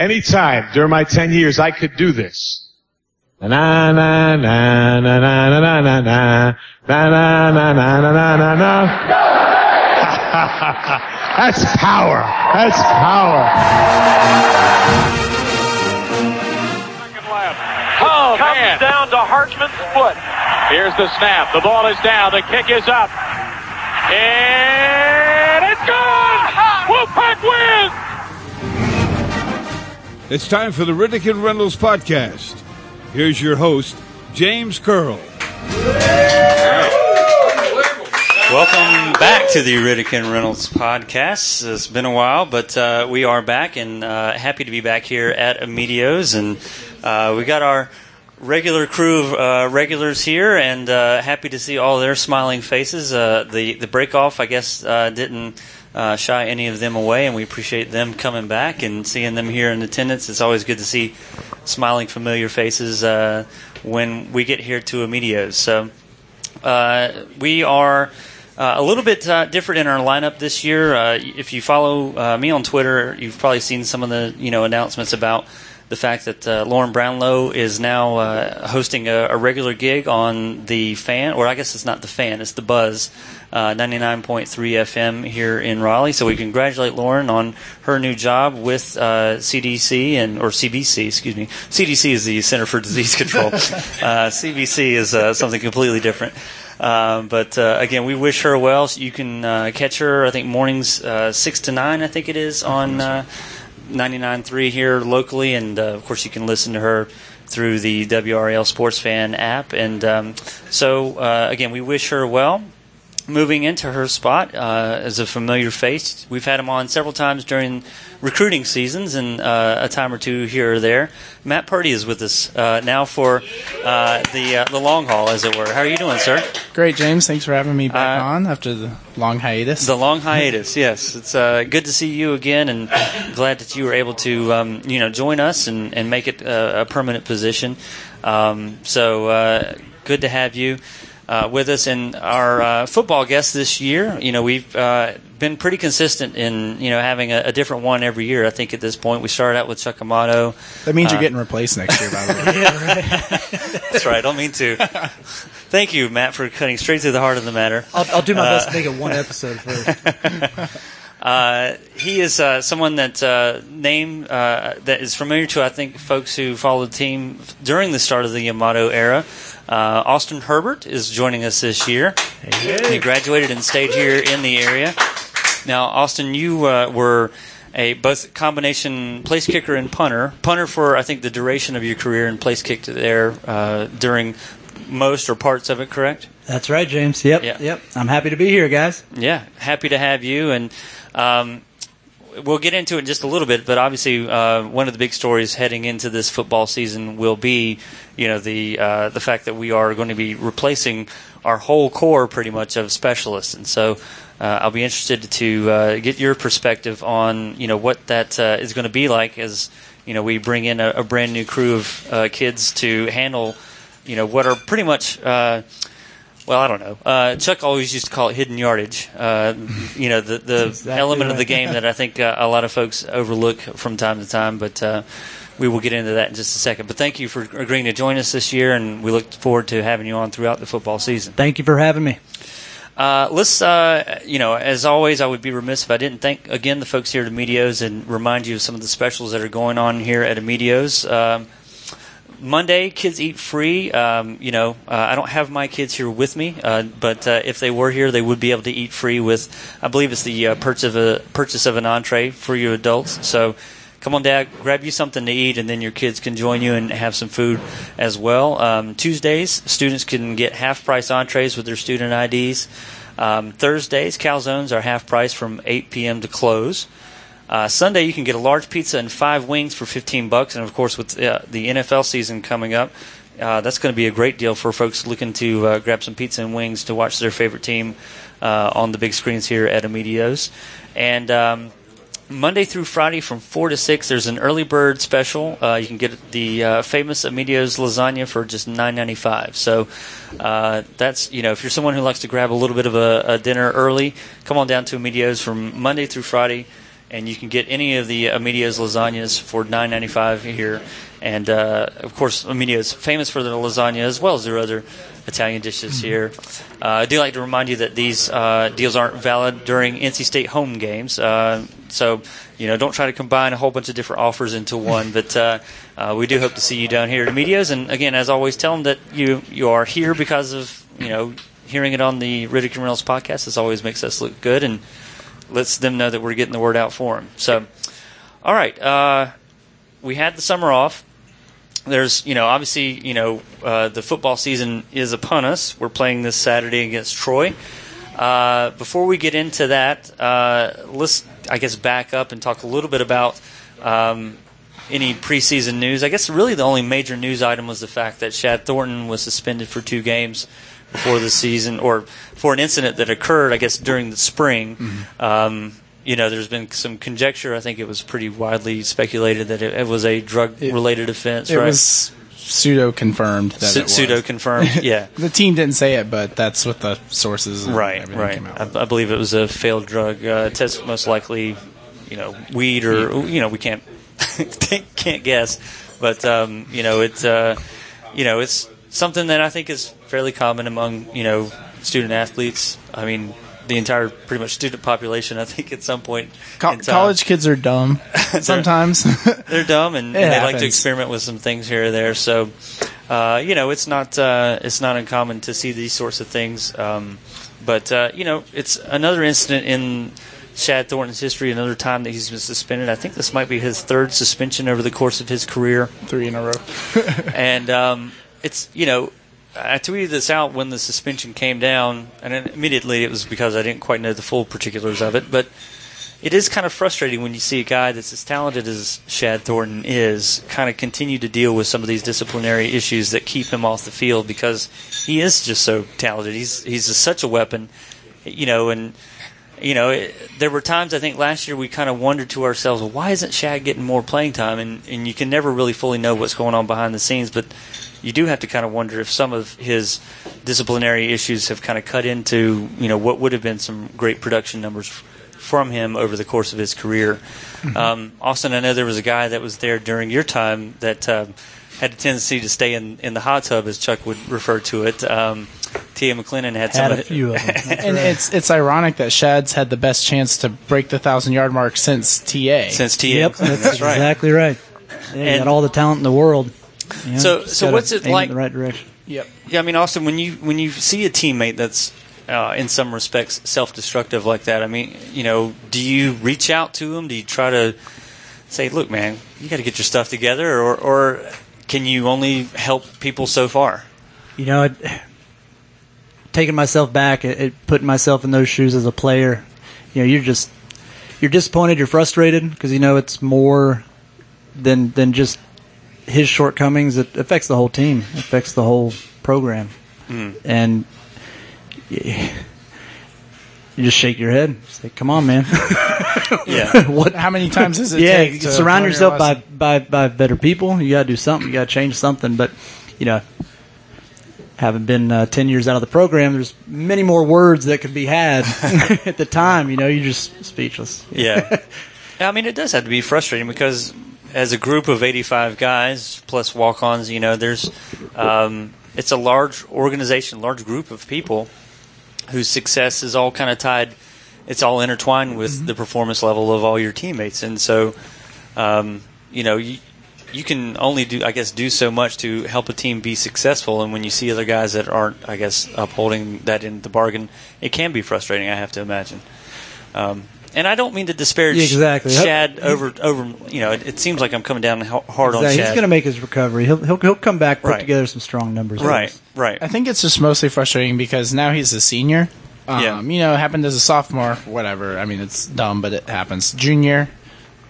anytime during my 10 years I could do this. Na na na na na na na na na na na na na na na na na. That's power. That's power. Oh, comes down to Hartman's foot. Here's the snap. The ball is down. The kick is up. And it's gone! Wolfpack wins! It's time for the Riddick and Reynolds podcast. Here's your host, James Curl. Welcome back to the Riddick and Reynolds podcast. It's been a while, but uh, we are back and uh, happy to be back here at Amedeo's. And uh, we got our regular crew of uh, regulars here, and uh, happy to see all their smiling faces. Uh, the the break off, I guess, didn't shy any of them away, and we appreciate them coming back and seeing them here in attendance. It's always good to see smiling, familiar faces when we get here to Amedeo's. So we are. Uh, a little bit uh, different in our lineup this year. Uh, if you follow me on Twitter, you've probably seen some of the you know announcements about the fact that Lauren Brownlow is now hosting a, a, regular gig on the Fan, or I guess it's not the Fan, it's the Buzz. 99.3 FM here in Raleigh. So we congratulate Lauren on her new job with CDC and or CBC, excuse me. CDC is the Center for Disease Control. CBC is something completely different. Um, but uh, again, we wish her well. You can uh, catch her, I think, mornings uh, 6 to 9, I think it is, on uh, 99.3 here locally. And uh, of course, you can listen to her through the WRL Sports Fan app. And um, so, uh, again, we wish her well. Moving into her spot uh, as a familiar face, we've had him on several times during recruiting seasons and uh, a time or two here or there. Matt Purdy is with us uh, now for uh, the uh, the long haul, as it were. How are you doing, sir? Great, James. Thanks for having me back on after the long hiatus. The long hiatus, yes. It's good to see you again, and glad that you were able to um, you know join us and, and make it a, a permanent position. Um, so good to have you uh, with us. And our uh, football guests this year, you know, we've uh, been pretty consistent in you know having a, a, different one every year. I think at this point we started out with Chuck Amato. That means you're getting replaced next year, by the way. yeah, right. That's right. I don't mean to. Thank you, Matt, for cutting straight to the heart of the matter. I'll, I'll do my best to make it one episode first. Uh, he is uh, someone that uh, name that is familiar to I think folks who followed the team during the start of the Amato era. Uh, Austin Herbert is joining us this year. Hey. He graduated and stayed here in the area. Now, Austin, you uh, were a both combination place kicker and punter. Punter for I think the duration of your career, and place kicked there uh, during most or parts of it. Correct? That's right, James. Yep. Yeah. Yep. I'm happy to be here, guys. Yeah, happy to have you and. Um, we'll get into it in just a little bit, but obviously, uh, one of the big stories heading into this football season will be, you know, the uh, the fact that we are going to be replacing our whole core pretty much of specialists, and so. Uh, I'll be interested to uh, get your perspective on you know what that uh, is going to be like as you know we bring in a, a brand new crew of uh, kids to handle you know what are pretty much well, I don't know. Uh, Chuck always used to call it hidden yardage. Uh, you know, the the exactly element right. of the game that I think uh, a lot of folks overlook from time to time. But uh, we will get into that in just a second. But thank you for agreeing to join us this year, and we look forward to having you on throughout the football season. Thank you for having me. Uh, let's, uh, you know, as always, I would be remiss if I didn't thank again the folks here at Amedeo's and remind you of some of the specials that are going on here at Amedeo's. Um, Monday, kids eat free. Um, you know, uh, I don't have my kids here with me, uh, but uh, if they were here, they would be able to eat free with, I believe it's the uh, purchase of a purchase of an entree for you adults. So. Come on, Dad, grab you something to eat, and then your kids can join you and have some food as well. Um, Tuesdays, students can get half price entrees with their student IDs. Um, Thursdays, calzones are half price from 8 p.m. to close. Uh, Sunday, you can get a large pizza and five wings for 15 bucks, and of course, with uh, the NFL season coming up, uh, that's going to be a great deal for folks looking to uh, grab some pizza and wings to watch their favorite team uh, on the big screens here at Amedeo's. And um, Monday through Friday from 4 to 6, there's an early bird special. Uh, you can get the uh, famous Amedeo's lasagna for just $9.95. So uh, that's, you know, if you're someone who likes to grab a little bit of a, a dinner early, come on down to Amedeo's from Monday through Friday and you can get any of the Amedeo's lasagnas for nine ninety five here. And uh, of course, Amedeo is famous for their lasagna as well as their other Italian dishes Mm-hmm. here. Uh, I do like to remind you that these uh, deals aren't valid during NC State home games. Uh, so, you know, don't try to combine a whole bunch of different offers into one. But uh, uh, we do hope to see you down here at Amedeo's. And again, as always, tell them that you you are here because of you know hearing it on the Riddick and Reynolds podcast. This always makes us look good and lets them know that we're getting the word out for them. So, all right, uh, we had the summer off there's you know obviously you know uh, the football season is upon us. We're playing this Saturday against Troy. Uh, before we get into that, uh, let's I guess back up and talk a little bit about um, any preseason news. I guess really the only major news item was the fact that Shad Thornton was suspended for two games before the season, or for an incident that occurred, I guess during the spring. Um, you know, there's been some conjecture. I think it was pretty widely speculated that it, it was a drug-related offense. It right? was pseudo confirmed that Su- it was. pseudo confirmed. Yeah. the team didn't say it, but that's what the sources. Right, right. I, I believe it was a failed drug uh, test, most likely, you know, weed or you know, we can't can't guess, but um, you know, it's uh, you know, it's something that I think is fairly common among you know student athletes. I mean, the entire pretty much student population. I think at some point, Co- college kids are dumb sometimes. they're dumb and, and they like to experiment with some things here or there. So, uh, you know, it's not uh, it's not uncommon to see these sorts of things. Um, but uh, you know, it's another incident in Shad Thornton's history. Another time that he's been suspended. I think this might be his third suspension over the course of his career. Three in a row. and um, it's you know. I tweeted this out when the suspension came down, and immediately it was because I didn't quite know the full particulars of it. But it is kind of frustrating when you see a guy that's as talented as Shad Thornton is kind of continue to deal with some of these disciplinary issues that keep him off the field because he is just so talented. He's he's just such a weapon, you know. And you know, it, there were times I think last year we kind of wondered to ourselves, well, why isn't Shad getting more playing time? And and you can never really fully know what's going on behind the scenes, but you do have to kind of wonder if some of his disciplinary issues have kind of cut into you know what would have been some great production numbers from him over the course of his career. Um, Austin, I know there was a guy that was there during your time that um, had a tendency to stay in, in the hot tub, as Chuck would refer to it. Um, T.A. McLendon had, some Had of a it- few of them. and it's it's ironic that Shad's had the best chance to break the thousand yard mark since TA. since T.A. Yep, McLendon. that's, right. exactly right. Yeah, you And- got all the talent in the world. You know, So- so what's it like- In the right direction. Yep. Yeah, I mean, Austin, when you when you see a teammate that's uh, in some respects self-destructive like that, I mean, you know, do you reach out to them? Do you try to say, "Look, man, you got to get your stuff together," or, or can you only help people so far? You know, it, taking myself back, it, it, putting myself in those shoes as a player. You know, you're just you're disappointed, you're frustrated because you know it's more than than just his shortcomings. It affects the whole team, it affects the whole program, and y- you just shake your head. Say, "Come on, man." Yeah, What? How many times does it yeah, take? you surround learn your yourself by, by by better people. You got to do something. You got to change something. But you know, having been uh, ten years out of the program, there's many more words that could be had at the time. You know, you're just speechless. yeah. I mean, it does have to be frustrating because as a group of 85 guys plus walk-ons, you know, there's um, it's a large organization, large group of people whose success is all kind of tied. It's all intertwined with the performance level of all your teammates, and so um, you know you you can only do I guess do so much to help a team be successful. And when you see other guys that aren't, I guess, upholding that in the bargain, it can be frustrating. I have to imagine. Um, and I don't mean to disparage Yeah, exactly. Shad over over. You know, it, it seems like I'm coming down h- hard on Exactly. Shad. He's going to make his recovery. He'll he'll, he'll come back, put Right. together some strong numbers. right, right. I think it's just mostly frustrating because now he's a senior. Um, Yeah. You know, it happened as a sophomore, whatever. I mean, it's dumb, but it happens. Junior,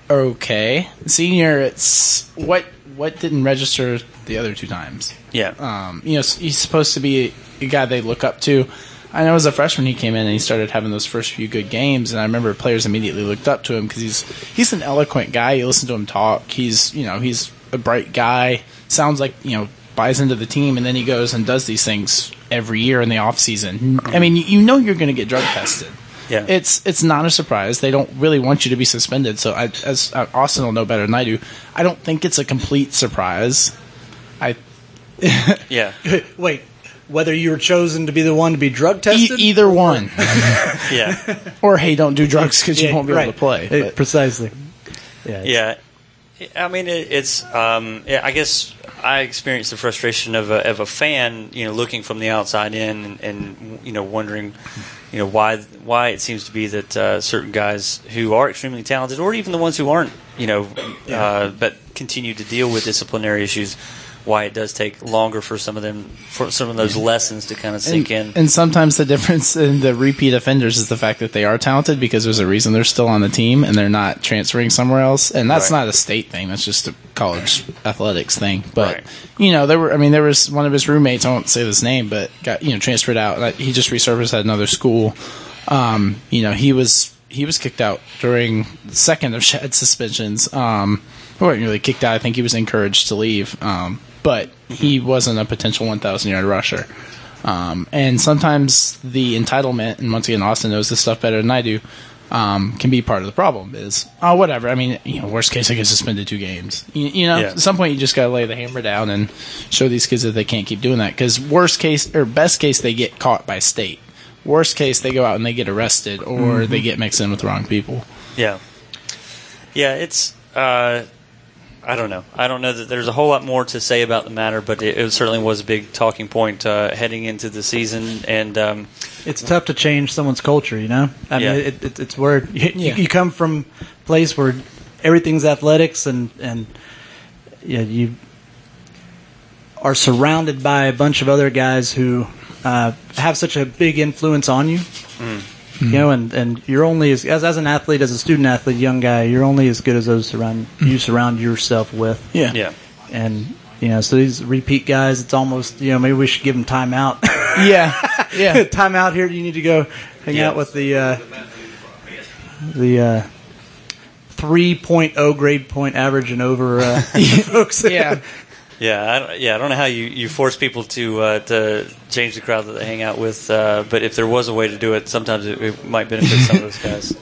okay. Senior, it's what what didn't register the other two times. Yeah, Um, you know, he's supposed to be a guy they look up to. I know as a freshman he came in and he started having those first few good games, and I remember players immediately looked up to him because he's he's an eloquent guy. You listen to him talk. He's you know he's a bright guy. Sounds like you know buys into the team, and then he goes and does these things every year in the off season. I mean, you, know you're going to get drug tested. Yeah. It's it's not a surprise. They don't really want you to be suspended. So I, as uh, Austin will know better than I do, I don't think it's a complete surprise. I Yeah. Wait, whether you were chosen to be the one to be drug e- tested? either one, Yeah. or hey, don't do drugs because you Yeah, won't be right. able to play. But- precisely. Yeah. Yeah. I mean, it, it's. Um, yeah, I guess I experienced the frustration of a, of a fan, you know, looking from the outside in and, and you know wondering, you know, why why it seems to be that uh, certain guys who are extremely talented, or even the ones who aren't, you know, uh, but continue to deal with disciplinary issues, why it does take longer for some of them for some of those lessons to kind of sink and, in. and sometimes the difference in the repeat offenders is the fact that they are talented because there's a reason they're still on the team and they're not transferring somewhere else. And that's Right. not a state thing. That's just a college athletics thing. But Right. you know, there were. I mean, there was one of his roommates. I won't say his name, but got you know transferred out. He just resurfaced at another school. Um, you know, he was he was kicked out during the second of Shad's suspensions. Um, he wasn't really kicked out. I think he was encouraged to leave. Um, but he wasn't a potential 1,000 yard rusher. Um, and sometimes the entitlement, and once again, Austin knows this stuff better than I do, um, can be part of the problem. Is oh whatever. I mean, you know, worst case, I get suspended two games. You, you know, Yeah. at some point, you just got to lay the hammer down and show these kids that they can't keep doing that. Because worst case or best case, they get caught by state. Worst case, they go out and they get arrested or they get mixed in with the wrong people. Yeah. Yeah, it's. Uh, I don't know. I don't know that there's a whole lot more to say about the matter, but it, it certainly was a big talking point uh, heading into the season. And um, It's tough to change someone's culture, you know. I Yeah. mean, it, it, it's where you, Yeah. you come from a place where everything's athletics, and and yeah, you are surrounded by a bunch of other guys who uh, have such a big influence on you. You know, and, and you're only as, as as an athlete, as a student athlete, young guy, you're only as good as those surround you surround yourself with. Yeah. yeah, And you know, so these repeat guys, it's almost you know maybe we should give them time out. Yeah. Yeah. time out here. You need to go hang Yeah. out with the uh, the uh, 3.0 grade point average and over uh, folks. yeah. Yeah, I, don't- yeah. I don't know how you, you force people to uh, to change the crowd that they hang out with, uh, but if there was a way to do it, sometimes it, it might benefit some of those guys.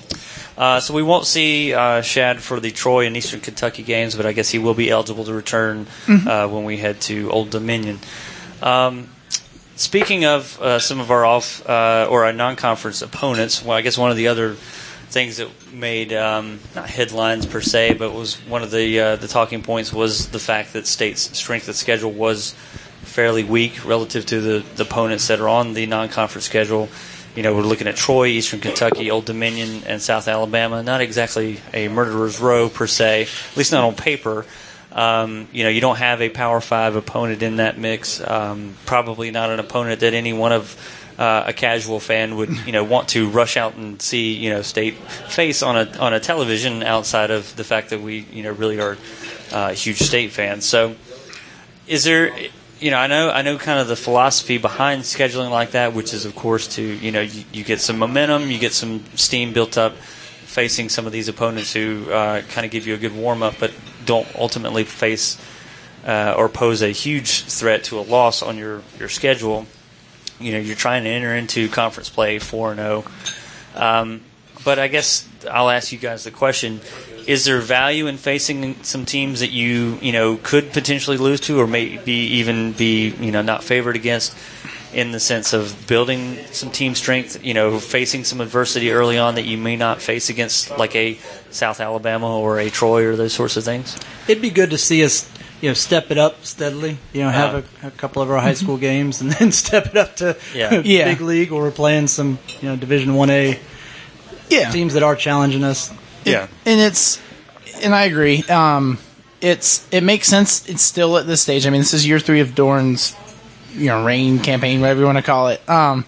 Uh, so we won't see uh, Shad for the Troy and Eastern Kentucky games, but I guess he will be eligible to return uh, when we head to Old Dominion. Um, Speaking of uh, some of our off uh, or our non-conference opponents, well, I guess one of the other things that made um, not headlines per se, but was one of the uh, the talking points was the fact that state's strength of schedule was fairly weak relative to the, the opponents that are on the non-conference schedule. You know, we're looking at Troy, Eastern Kentucky, Old Dominion, and South Alabama. Not exactly a murderer's row per se, at least not on paper. Um, you know, you don't have a Power Five opponent in that mix. Um, probably not an opponent that any one of uh, a casual fan would, you know, want to rush out and see, you know, state face on a on a television. Outside of the fact that we, you know, really are uh, huge state fans. So, is there? You know, I know, I know, kind of the philosophy behind scheduling like that, which is, of course, to you know, you, you get some momentum, you get some steam built up, facing some of these opponents who uh, kind of give you a good warm up, but don't ultimately face uh, or pose a huge threat to a loss on your, your schedule. You know, you're trying to enter into conference play four and zero. Um, but I guess I'll ask you guys the question: Is there value in facing some teams that you you know could potentially lose to, or maybe even be you know not favored against? in the sense of building some team strength, you know, facing some adversity early on that you may not face against like a South Alabama or a Troy or those sorts of things. It'd be good to see us, you know, step it up steadily. You know, have Uh-huh. a, a couple of our high school games, and then step it up to Yeah. Yeah. big league, or we're playing some, you know, Division One A Yeah. teams that are challenging us. Yeah. and it's and I agree. Um, it's it makes sense. It's still at this stage. I mean, this is year three of Doeren's you know reign campaign, whatever you want to call it. Um,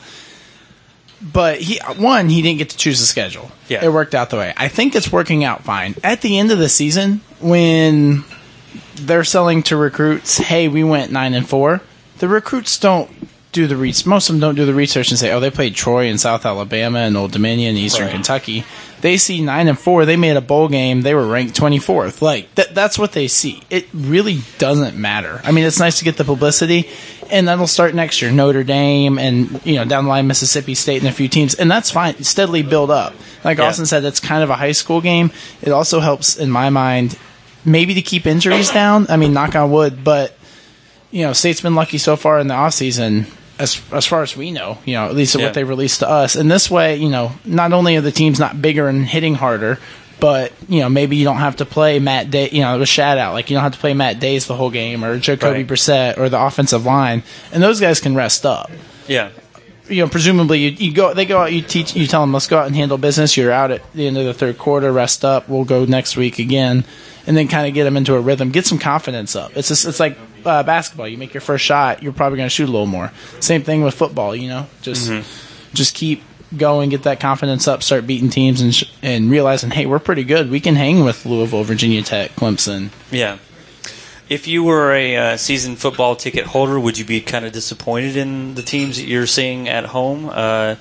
but he one he didn't get to choose the schedule. Yeah. it worked out the way. I think it's working out fine. At the end of the season, when they're selling to recruits, hey, we went nine and four. The recruits don't do the re- most of them don't do the research and say, oh, they played Troy and South Alabama and Old Dominion, and Eastern Right. Kentucky. They see nine and four. They made a bowl game. They were ranked twenty fourth. Like that, that's what they see. It really doesn't matter. I mean, it's nice to get the publicity, and that'll start next year. Notre Dame and you know down the line Mississippi State and a few teams, and that's fine. Steadily build up. Like Yeah. Austin said, it's kind of a high school game. It also helps, in my mind, maybe to keep injuries down. I mean, knock on wood, but you know, state's been lucky so far in the off season, as as far as we know. You know, at least Yeah. what they released to us. And this way, you know, not only are the teams not bigger and hitting harder, but you know, maybe you don't have to play Matt Day. You know, with shout out, like you don't have to play Matt Dayes the whole game, or Jacoby Right. Brissett, or the offensive line, and those guys can rest up Yeah. you know, presumably you, you go, they go out, you teach, you tell them, let's go out and handle business. You're out at the end of the third quarter, rest up. We'll go next week again, and then kind of get them into a rhythm, get some confidence up. It's just, it's like uh, basketball. You make your first shot, you're probably going to shoot a little more. Same thing with football. You know, just just keep going, get that confidence up, start beating teams, and sh- and realizing, hey, we're pretty good. We can hang with Louisville, Virginia Tech, Clemson. Yeah. If you were a uh, season football ticket holder, would you be kind of disappointed in the teams that you're seeing at home? Uh,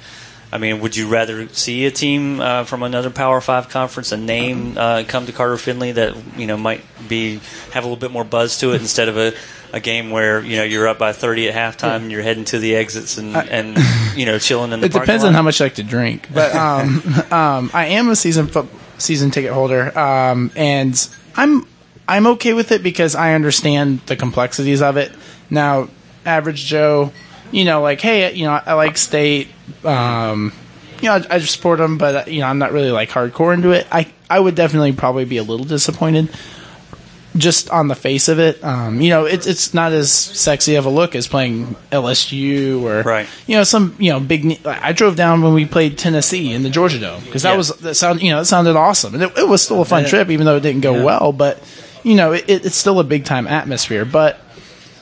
I mean, would you rather see a team uh, from another Power Five conference, a name, uh, come to Carter Finley that you know might be have a little bit more buzz to it instead of a, a game where you know you're up by 30 at halftime and you're heading to the exits and, and you know chilling in the It parking depends lot? on how much I like to drink, but um, um, I am a season fo- season ticket holder, um, and I'm I'm okay with it because I understand the complexities of it. Now, average Joe, you know, like hey, you know, I like state. Um, you know, I, I just support them, but you know, I'm not really like hardcore into it. I I would definitely probably be a little disappointed just on the face of it, um, you know, it's it's not as sexy of a look as playing LSU or Right. You know, some you know big. I drove down when we played Tennessee in the Georgia Dome because that Yeah. was that sound you know it sounded awesome and it, it was still a fun trip even though it didn't go well. But you know, it, it's still a big time atmosphere. But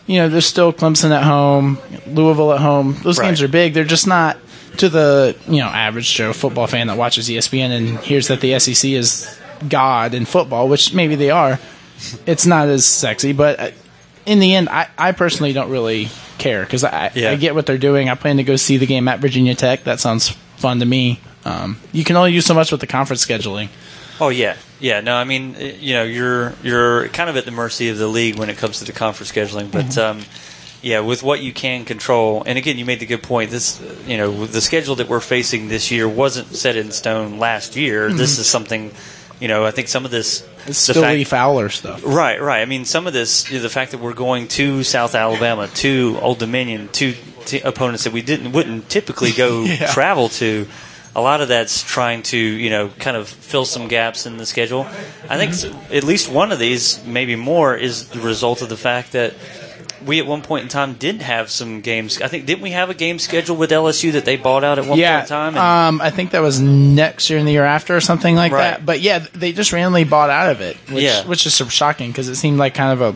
you know, there's still Clemson at home, Louisville at home. Those Right. games are big. They're just not to the you know average Joe football fan that watches ESPN and hears that the SEC is God in football, which maybe they are. It's not as sexy, but uh, in the end, I, I personally don't really care because I, Yeah. I get what they're doing. I plan to go see the game at Virginia Tech. That sounds fun to me. Um, you can only do so much with the conference scheduling. Oh yeah, yeah. No, I mean, uh, you know, you're you're kind of at the mercy of the league when it comes to the conference scheduling. But Mm-hmm. um, yeah, with what you can control, and again, you made the good point. This, you know, the schedule that we're facing this year wasn't set in stone last year. This is something, you know, I think some of this Mm-hmm. It's the fact- Fowler stuff. Right, right. I mean, some of this, you know, the fact that we're going to South Alabama, to Old Dominion, to t- opponents that we didn't wouldn't typically go Yeah. travel to. A lot of that's trying to, you know, kind of fill some gaps in the schedule. I think at least one of these, maybe more, is the result of the fact that we at one point in time did have some games. I think didn't we have a game scheduled with LSU that they bought out at one yeah, point in time? And- um, I think that was next year and the year after or something like Right. that. But yeah, they just randomly bought out of it, which, Yeah. which is shocking because it seemed like kind of a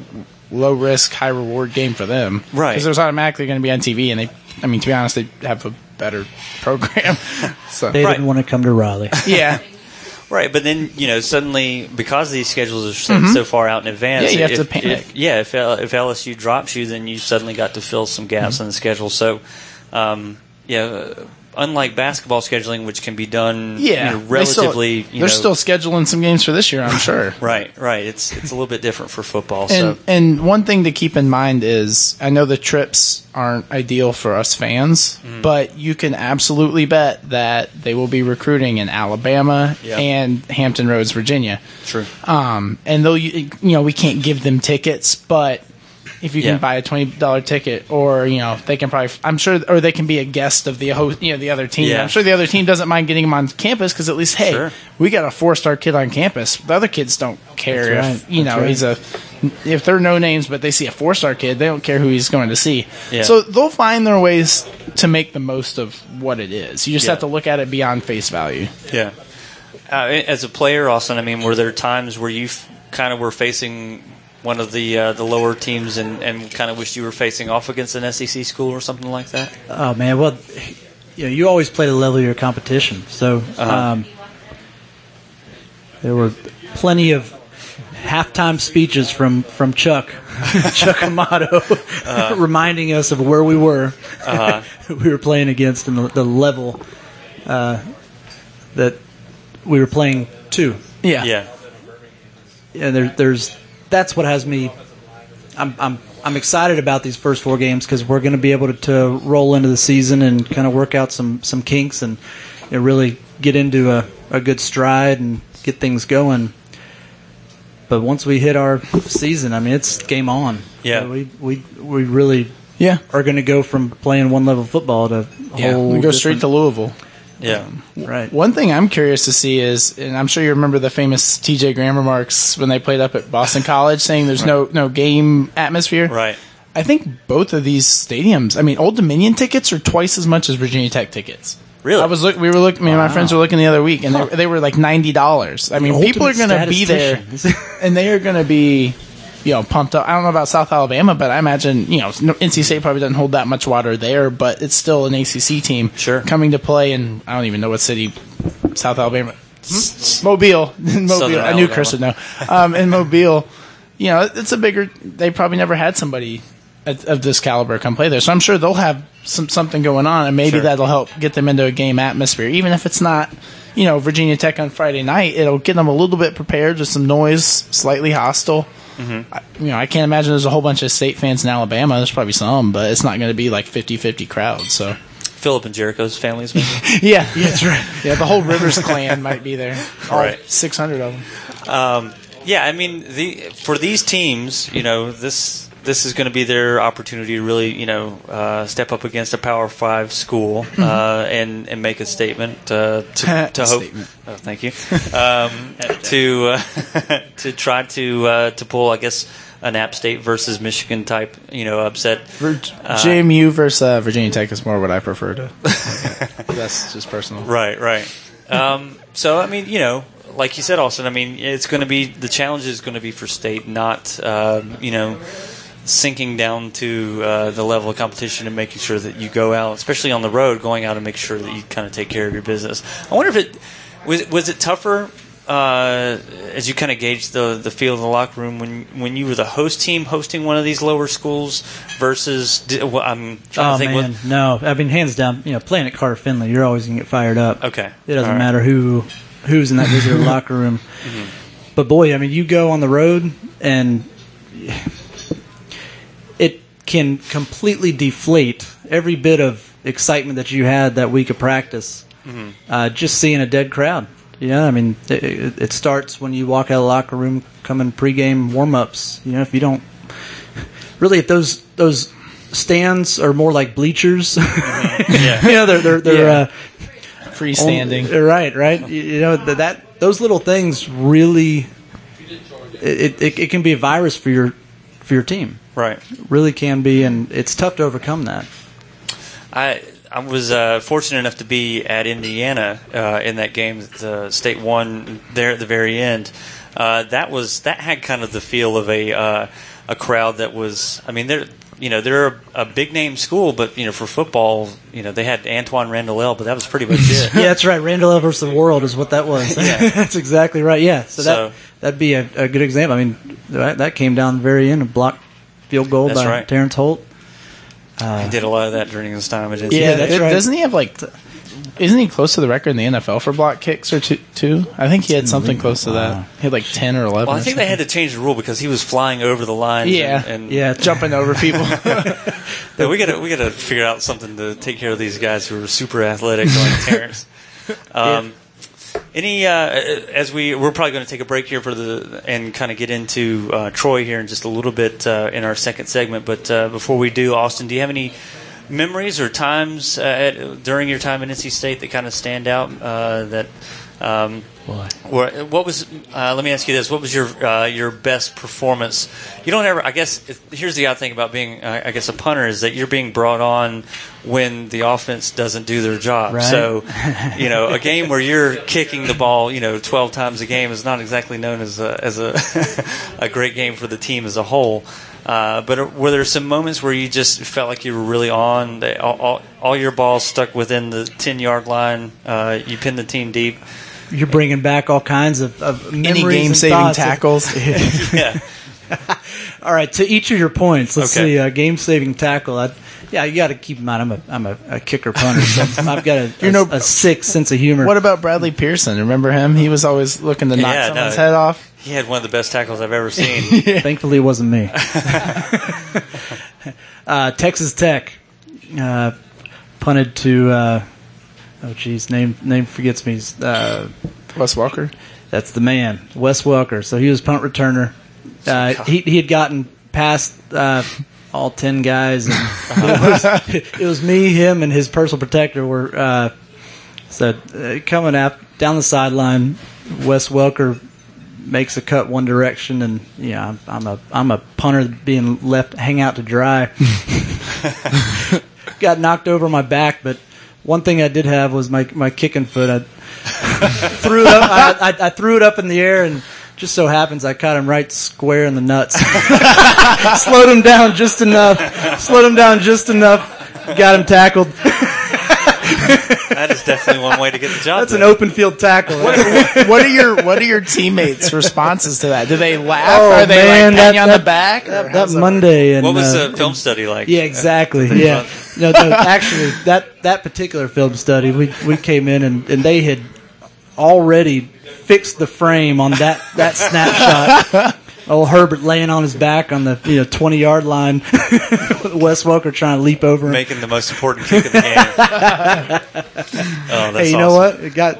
low risk, high reward game for them. Right. Because it was automatically going to be on TV, and they, I mean, to be honest, they have a better program. so They Right. didn't want to come to Raleigh. yeah, Right, but then you know suddenly because these schedules are set so far out in advance, Mm-hmm. Yeah, you have if, to panic. If, yeah, if if LSU drops you, then you suddenly got to fill some gaps Mm-hmm. in the schedule. So, um, yeah, unlike basketball scheduling, which can be done, yeah, you know, They still- relatively, you they're know, still scheduling some games for this year, I'm sure. right, right. It's it's a little bit different for football. And so and one thing to keep in mind is I know the trips aren't ideal for us fans, Mm. but you can absolutely bet that they will be recruiting in Alabama Yeah. and Hampton Roads, Virginia. true. Um, and though you you know we can't give them tickets, but if you Yeah. can buy a twenty dollar ticket, or you know they can probably, I'm sure, or they can be a guest of the host, you know, the other team. Yeah. I'm sure the other team doesn't mind getting them on campus because at least, hey, Sure. we got a four star kid on campus. The other kids don't care That's if right. you That's know right. he's a if they're no names, but they see a four star kid, they don't care who he's going to see. Yeah. So they'll find their ways to make the most of what it is. You just Yeah. have to look at it beyond face value. Yeah. Uh, as a player, Austin, I mean, were there times where you f- kind of were facing one of the uh, the lower teams and, and kind of wished you were facing off against an SEC school or something like that? Oh man, well, you know, you always play the level of your competition. So Uh-huh. um, there were plenty of halftime speeches from from Chuck Chuck Amato, reminding us of where we were, who we were playing against, and the, the level uh, that we were playing to. Yeah. Yeah. And there, there's that's what has me. I'm I'm I'm excited about these first four games because we're going to be able to, to roll into the season and kind of work out some some kinks and you know, really get into a, a good stride and get things going. But once we hit our season, I mean, it's game on. Yeah. we we we really Yeah. are going to go from playing one level football to a Yeah. We go straight to Louisville. Yeah. right. One thing I'm curious to see is, and I'm sure you remember the famous TJ Graham remarks when they played up at Boston College, saying there's no no game atmosphere. Right. I think both of these stadiums. I mean, Old Dominion tickets are twice as much as Virginia Tech tickets. Really? I was look. We were looking. Me and my friends were looking the other week, and they, they were like ninety dollars. I mean, people are going to be there, and they are going to be, you know, pumped up. I don't know about South Alabama, but I imagine you know NC State probably doesn't hold that much water there, but it's still an ACC team Sure. coming to play, and I don't even know what city South Alabama, Mobile, Mobile. Southern I knew. Chris would know. Um, in Mobile, you know, it's a bigger. They probably never had somebody of of this caliber come play there, so I'm sure they'll have some something going on, and maybe Sure. that'll help get them into a game atmosphere, even if it's not. You know, Virginia Tech on Friday night, it'll get them a little bit prepared with some noise, slightly hostile. Mm-hmm. I, you know, I can't imagine there's a whole bunch of state fans in Alabama. There's probably some, but it's not going to be like 50-50 crowd. So, Philip and Jericho's families. Maybe. yeah, yeah, that's right. Yeah, the whole Rivers clan might be there. All Right. 600 of them. Um, yeah, I mean, the for these teams, you know, this this is going to be their opportunity to really, you know, uh, step up against a Power Five school uh, and and make a statement uh, to, to hope. Statement. Oh, thank you. Um, to uh, to try to uh, to pull, I guess, an App State versus Michigan type, you know, upset. Vir- JMU versus uh, Virginia Tech is more what I prefer to. That's just personal. Right, right. Um, so I mean, you know, like you said, Austin. I mean, it's going to be the challenge is going to be for state, not um, you know, sinking down to uh, the level of competition and making sure that you go out, especially on the road, going out and make sure that you kind of take care of your business. I wonder if it was was it tougher. Uh, as you kind of gauge the the feel of the locker room when when you were the host team hosting one of these lower schools versus well, I'm trying Oh to think man, what no! I mean, hands down, you know, playing at Carter Finley, you're always gonna get fired up. Okay. it doesn't right. matter who who's in that visitor locker room. But boy, I mean, you go on the road and can completely deflate every bit of excitement that you had that week of practice. Uh, just seeing a dead crowd. Yeah, I mean, it, it it starts when you walk out of the locker room, coming pregame warm ups. You know, if you don't really, if those those stands are more like bleachers, yeah. you know, they're they're they're. Yeah. Uh, Freestanding. on- right, right. You, you know that, that those little things really it, it it can be a virus for your for your team. Right. Really can be, and it's tough to overcome that. I I was uh, fortunate enough to be at Indiana uh, in that game that the state won there at the very end. Uh, that was that had kind of the feel of a uh, a crowd that was. I mean, they're you know they're a, a big name school, but you know for football, you know they had Antwaan Randle El but that was pretty much it. Yeah, that's right. Randle El versus the world is what that was. Yeah. that's exactly right. Yeah, so, So- that that'd be a, a good example. I mean, that, that came down the very end, a block field goal That's by right. Terrence Holt. He did a lot of that during his time at NC. Yeah, that's right. doesn't he have like? Isn't he close to the record in the NFL for block kicks or two? two? I think he had something close to that. He had like ten or eleven. Well, I think they had to change the rule because he was flying over the line. Yeah. and, and Yeah, jumping over people. Yeah, we gotta we gotta figure out something to take care of these guys who are super athletic like Terrence. Um, Any uh, as we we're probably going to take a break here for the and kind of get into uh, Troy here in just a little bit uh, in our second segment. But uh, before we do, Austin, do you have any memories or times uh, at, during your time at NC State that kind of stand out uh, that? Um, where- what was? Uh, let me ask you this: What was your uh, your best performance? You don't ever. I guess it, here's the odd thing about being, uh, I guess, a punter is that you're being brought on when the offense doesn't do their job. Right. So, you know, a game where you're kicking the ball, you know, 12 times a game is not exactly known as a as a a great game for the team as a whole. Uh, but were there some moments where you just felt like you were really on? All, all, all your balls stuck within the 10 yard line. Uh, you pinned the team deep. You're bringing back all kinds of, of Any game saving thoughts. tackles? Yeah. All right, to each of your points, let's Okay. see. Uh, game saving tackle. I, yeah, you got to keep in mind. I'm a I'm a, a kicker punter. So I've got a, You're a, no- a sick sense of humor. what about Bradley Pearson? Remember him? He was always looking to knock Yeah, someone's no. head off. He had one of the best tackles I've ever seen. Thankfully, it wasn't me. uh, Texas Tech uh, punted to. Oh, geez, name name forgets me. Uh, Wes Walker. That's the man, Wes Welker. So he was punt returner. Uh, he he had gotten past uh, all ten guys, and it, was, it was me, him, and his personal protector were uh, so uh, coming up down the sideline. Wes Welker makes a cut one direction, and yeah, I'm, I'm a I'm a punter being left hang out to dry. Got knocked over my back, but one thing I did have was my my kicking foot. I threw it up. I, I, I threw it up in the air, and just so happens I caught him right square in the nuts. Slowed him down just enough. Slowed him down just enough. Got him tackled. that is definitely one way to get the job. That's an open field tackle. what are your What are your teammates' responses to that? Do they laugh? Oh, are they man, like patting that- on that- the back? Or that how's Monday and What was uh, the film study like? Yeah, exactly. Yeah. No, no, actually, that that particular film study, we we came in and, and they had already fixed the frame on that that snapshot. Old Herbert laying on his back on the you know twenty yard line. Wes Welker trying to leap over him. Making the most important kick of the game. oh, that's hey, you know what? It got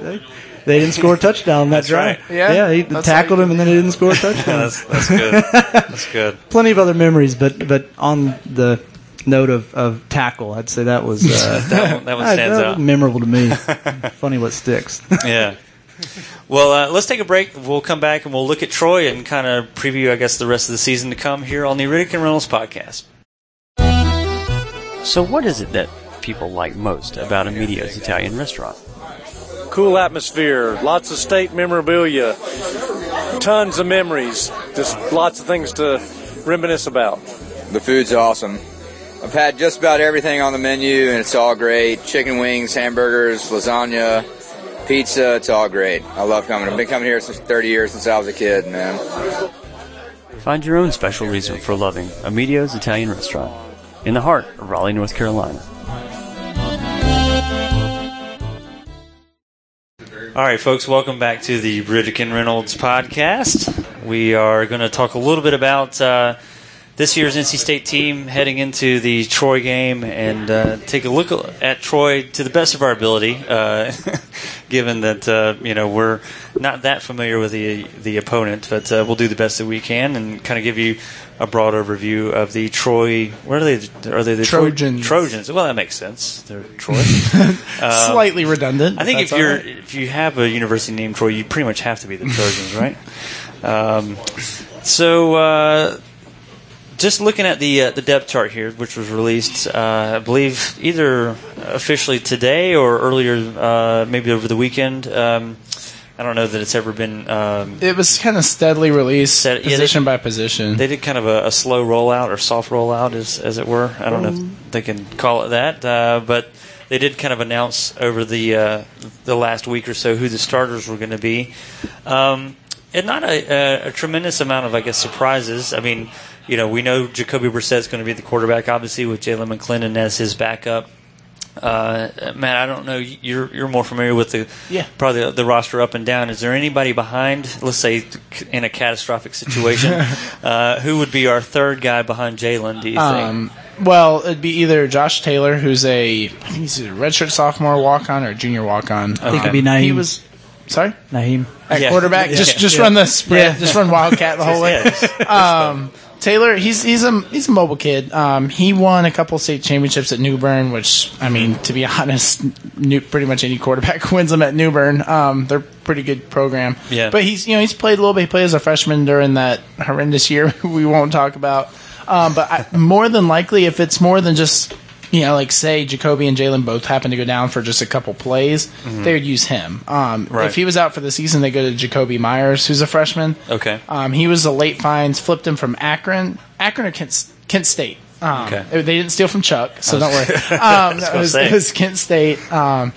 they didn't score a touchdown that That's drive. right. Yeah, yeah, he tackled him and then he didn't score a touchdown. That's, that's good. That's good. Plenty of other memories, but but on the note of, of tackle, I'd say that was uh, That one, that one stands that out. was memorable to me. Funny what sticks. Yeah. Well, uh, let's take a break. We'll come back and we'll look at Troy and kind of preview, I guess, the rest of the season to come here on the Riddick and Reynolds podcast. So, what is it that people like most about Emilio's Italian restaurant? cool atmosphere, lots of state memorabilia, tons of memories, just lots of things to reminisce about. The food's awesome. I've had just about everything on the menu, and it's all great. Chicken wings, hamburgers, lasagna, pizza. It's all great. I love coming. I've been coming here since 30 years since I was a kid, man. Find your own special reason for loving Emilio's Italian restaurant in the heart of Raleigh, North Carolina. All right, folks, welcome back to the Riddick and Reynolds podcast. We are going to talk a little bit about uh, this year's NC State team heading into the Troy game and uh, take a look at Troy to the best of our ability, uh, given that uh, you know we're not that familiar with the the opponent, but uh, we'll do the best that we can and kind of give you a broad overview of the Troy. What are they? Are they the Troy- Trojans. Trojans. Well, that makes sense. They're Troy. Slightly redundant. I think if you're right. if you have a university named Troy, you pretty much have to be the Trojans, right? Um, so, uh, just looking at the uh, the depth chart here, which was released, uh, I believe either officially today or earlier, uh, maybe over the weekend. Um, I don't know that it's ever been. Um, it was kind of steadily released, Stead- yeah, they- position by position. they did kind of a, a slow rollout or soft rollout, as as it were. I don't know if they can call it that, uh, but they did kind of announce over the uh, the last week or so who the starters were going to be, um, and not a, a, a tremendous amount of I guess surprises. I mean, you know, we know Jacoby Brissett is going to be the quarterback, obviously with Jalen McClendon as his backup. Uh, Matt, I don't know. You're you're more familiar with the Yeah. probably the, the roster up and down. Is there anybody behind? Let's say in a catastrophic situation, uh, who would be our third guy behind Jalen? Do you think? Um, well, it'd be either Josh Taylor, who's a I think he's a redshirt sophomore walk on or junior walk on. I think it'd be Nyheim. He was sorry Nyheim. at Yeah. quarterback. Yeah. Just just Yeah. run the spread. Yeah. Just run wildcat the whole way. Yeah, just- Um, Taylor, he's he's a he's a mobile kid. Um, he won a couple state championships at New Bern, which I mean, to be honest, new, pretty much any quarterback wins them at New Bern. Um, they're a pretty good program. Yeah. But he's you know he's played a little bit. He played as a freshman during that horrendous year we won't talk about. Um, but I, more than likely, if it's more than just you know, like say Jacoby and Jalen both happen to go down for just a couple plays, they would use him. Um, Right. If he was out for the season, they go to Jakobi Meyers, who's a freshman. okay. Um, he was a late finds, flipped him from Akron, Akron or Kent, Kent State. Um, Okay. They didn't steal from Chuck, so don't worry. Um, it, was, it was Kent State. Um,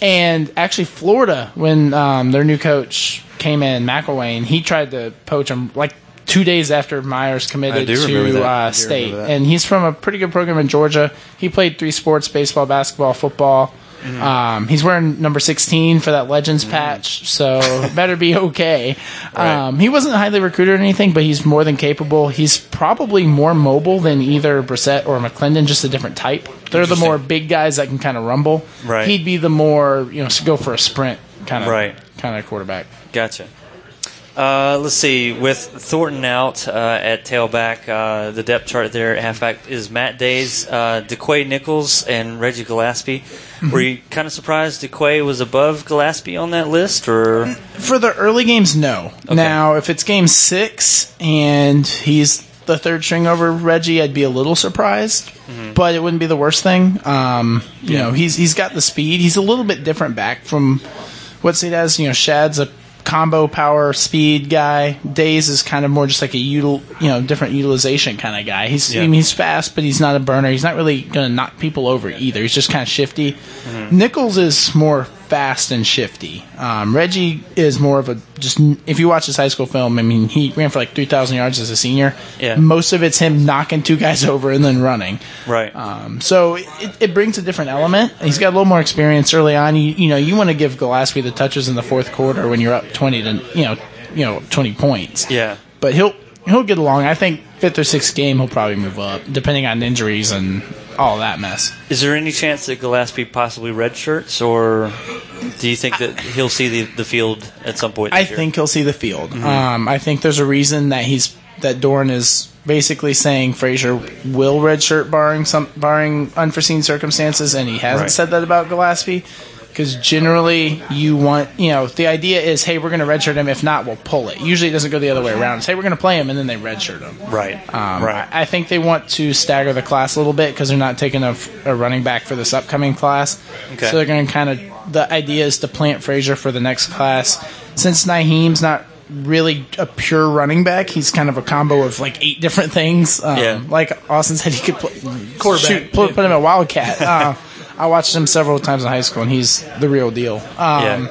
And actually, Florida, when um, their new coach came in, McElwain, he tried to poach him like two days after Meyers committed I do remember to uh, state. And he's from a pretty good program in Georgia. He played three sports baseball, basketball, football. Mm-hmm. Um, he's wearing number 16 for that Legends patch, so better be okay. Right. Um, he wasn't highly recruited or anything, but he's more than capable. He's probably more mobile than either Brissett or McClendon, just a different type. They're the more big guys that can kind of rumble. Right. He'd be the more, you know, go for a sprint kind of Right. kind of quarterback. Gotcha. Uh, let's see. With Thornton out uh, at tailback, uh, the depth chart there at halfback is Matt Dayes, uh, Dakwa Nichols, and Reggie Gallaspy. Were you kind of surprised DeQuay was above Gallaspy on that list, or For the early games, no. Now, if it's game six and he's the third string over Reggie, I'd be a little surprised, but it wouldn't be the worst thing. Um, you know, he's he's got the speed. He's a little bit different back from what State has. You know, Shad's a combo power speed guy. Dayes is kind of more just like a util, you know, different utilization kind of guy. He's I mean, he's fast, but he's not a burner. He's not really going to knock people over either. He's just kind of shifty. Mm-hmm. Nichols is more fast and shifty. Um, Reggie is more of a just. If you watch his high school film, I mean, he ran for like three thousand yards as a senior. Yeah. Most of it's him knocking two guys over and then running. right? Um, so it, it brings a different element. He's got a little more experience early on. You, you know, you want to give Gallaspy the touches in the fourth quarter when you're up twenty to you know you know twenty points. yeah. But he'll he'll get along. I think fifth or sixth game he'll probably move up, depending on injuries and all that mess. Is there any chance that Gallaspy possibly redshirts, or do you think that he'll see the, the field at some point? I year? think he'll see the field. Mm-hmm. Um, I think there's a reason that he's that Doeren is basically saying Frazier will redshirt barring some barring unforeseen circumstances, and he hasn't Right. said that about Gallaspy. Because generally, you want you know the idea is, hey, we're going to redshirt him. If not, we'll pull it. Usually, it doesn't go the other way around. It's, hey, we're going to play him, and then they redshirt him. right, Um, right. I think they want to stagger the class a little bit because they're not taking a, a running back for this upcoming class. Okay. So they're going to kind of. The idea is to plant Frazier for the next class. Since Nyheim's not really a pure running back, he's kind of a combo of like eight different things. Um, Yeah. Like Austin said, he could play, shoot, put, put him a Wildcat. Uh, I watched him several times in high school, and he's the real deal. Um, Yeah.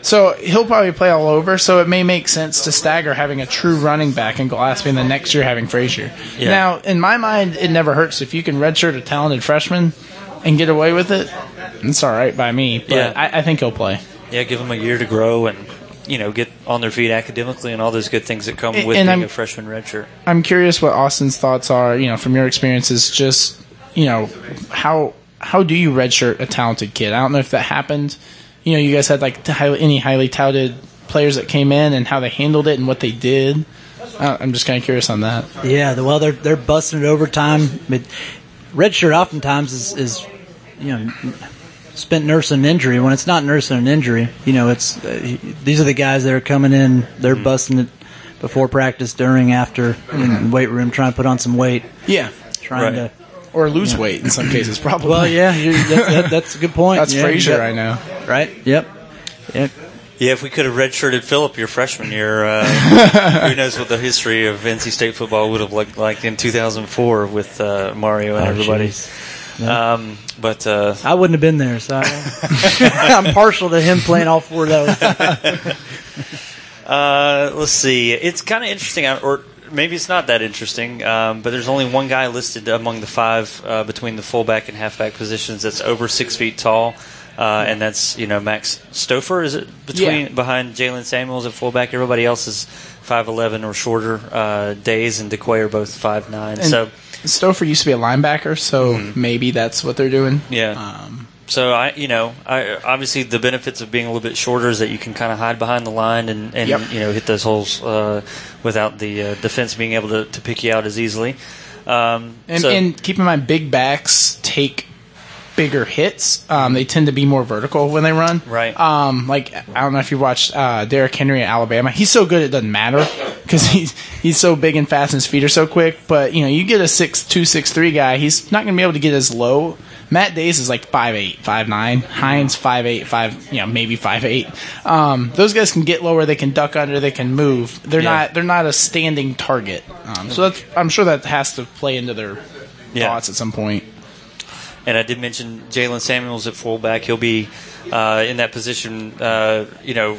so he'll probably play all over. So it may make sense to stagger having a true running back in Gallaspy, and then next year having Frazier. Yeah. Now, in my mind, it never hurts if you can redshirt a talented freshman and get away with it. It's all right by me. But Yeah. I, I think he'll play. Yeah, give him a year to grow and you know get on their feet academically and all those good things that come And- with and being I'm- a freshman redshirt. I'm curious what Austin's thoughts are. You know, from your experiences, just you know how how do you redshirt a talented kid? I don't know if that happened. You know, you guys had like any highly touted players that came in and how they handled it and what they did. Uh, I'm just kind of curious on that. Yeah, well, they're they're busting it overtime. But red shirt oftentimes is, is you know spent nursing an injury. When it's not nursing an injury, you know, it's uh, these are the guys that are coming in. They're busting it before practice, during, after, in the weight room, trying to put on some weight, Yeah, trying Right. to. Or lose weight in some cases, probably. Well, yeah, you're, that, that, that's a good point. that's yeah, Frazier, you I know. Right? Yep. Yep. Yeah, if we could have redshirted Philip your freshman year, uh, who knows what the history of NC State football would have looked like in 2004 with uh, Mario and Oh, everybody. jeez. Um, but uh, I wouldn't have been there, so I, I'm partial to him playing all four of those. Uh, let's see. It's kind of interesting, or maybe it's not that interesting. Um, but there's only one guy listed among the five uh, between the fullback and halfback positions that's over six feet tall, uh, and that's you know Max Stouffer. Is it between Yeah. behind Jaylen Samuels at fullback? Everybody else is five eleven or shorter. Uh, Dayes and Dakwa are both five nine. And So Stouffer used to be a linebacker, so maybe that's what they're doing. yeah. Um, So I, you know, I obviously the benefits of being a little bit shorter is that you can kind of hide behind the line and, and Yep. you know hit those holes uh, without the uh, defense being able to, to pick you out as easily. Um, And, so- and keep in mind, big backs take bigger hits. Um, they tend to be more vertical when they run. Right. Um, like I don't know if you watched uh, Derrick Henry at Alabama. He's so good it doesn't matter because he's he's so big and fast and his feet are so quick. But you know, you get a six two six three guy, he's not going to be able to get as low. Matt Dayes is like five eight, five nine. Hines five eight, five you know maybe five eight. Um, those guys can get lower. They can duck under. They can move. They're Yeah. not they're not a standing target. Um, so that's I'm sure that has to play into their Yeah. thoughts at some point. And I did mention Jaylen Samuels at fullback. He'll be uh, in that position. Uh, you know,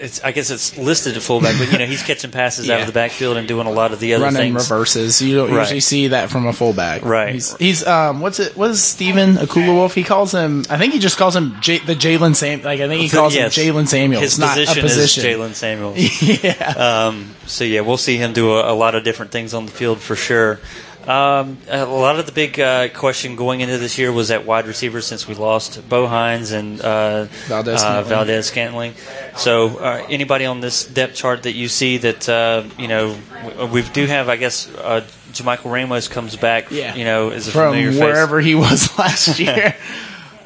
it's I guess it's listed at fullback, but you know he's catching passes out of the backfield and doing a lot of the other running things. reverses. You don't Right. usually see that from a fullback. Right. He's, he's um what's it what is Steven Akula Wolf? He calls him I think he just calls him J, the Jaylen Sam like I think he calls Yes. him Jaylen Samuels, His not position, a position. is Jaylen Samuels. yeah. Um, so yeah, we'll see him do a, a lot of different things on the field for sure. Um, a lot of the big uh, question going into this year was at wide receiver since we lost Bo Hines and uh, Valdes uh, Scantling. Valdes Scantling. So uh, anybody on this depth chart that you see that uh, you know we, we do have, I guess. Uh, Jumichael Ramos comes back, Yeah. you know, as a From familiar face. wherever he was last year.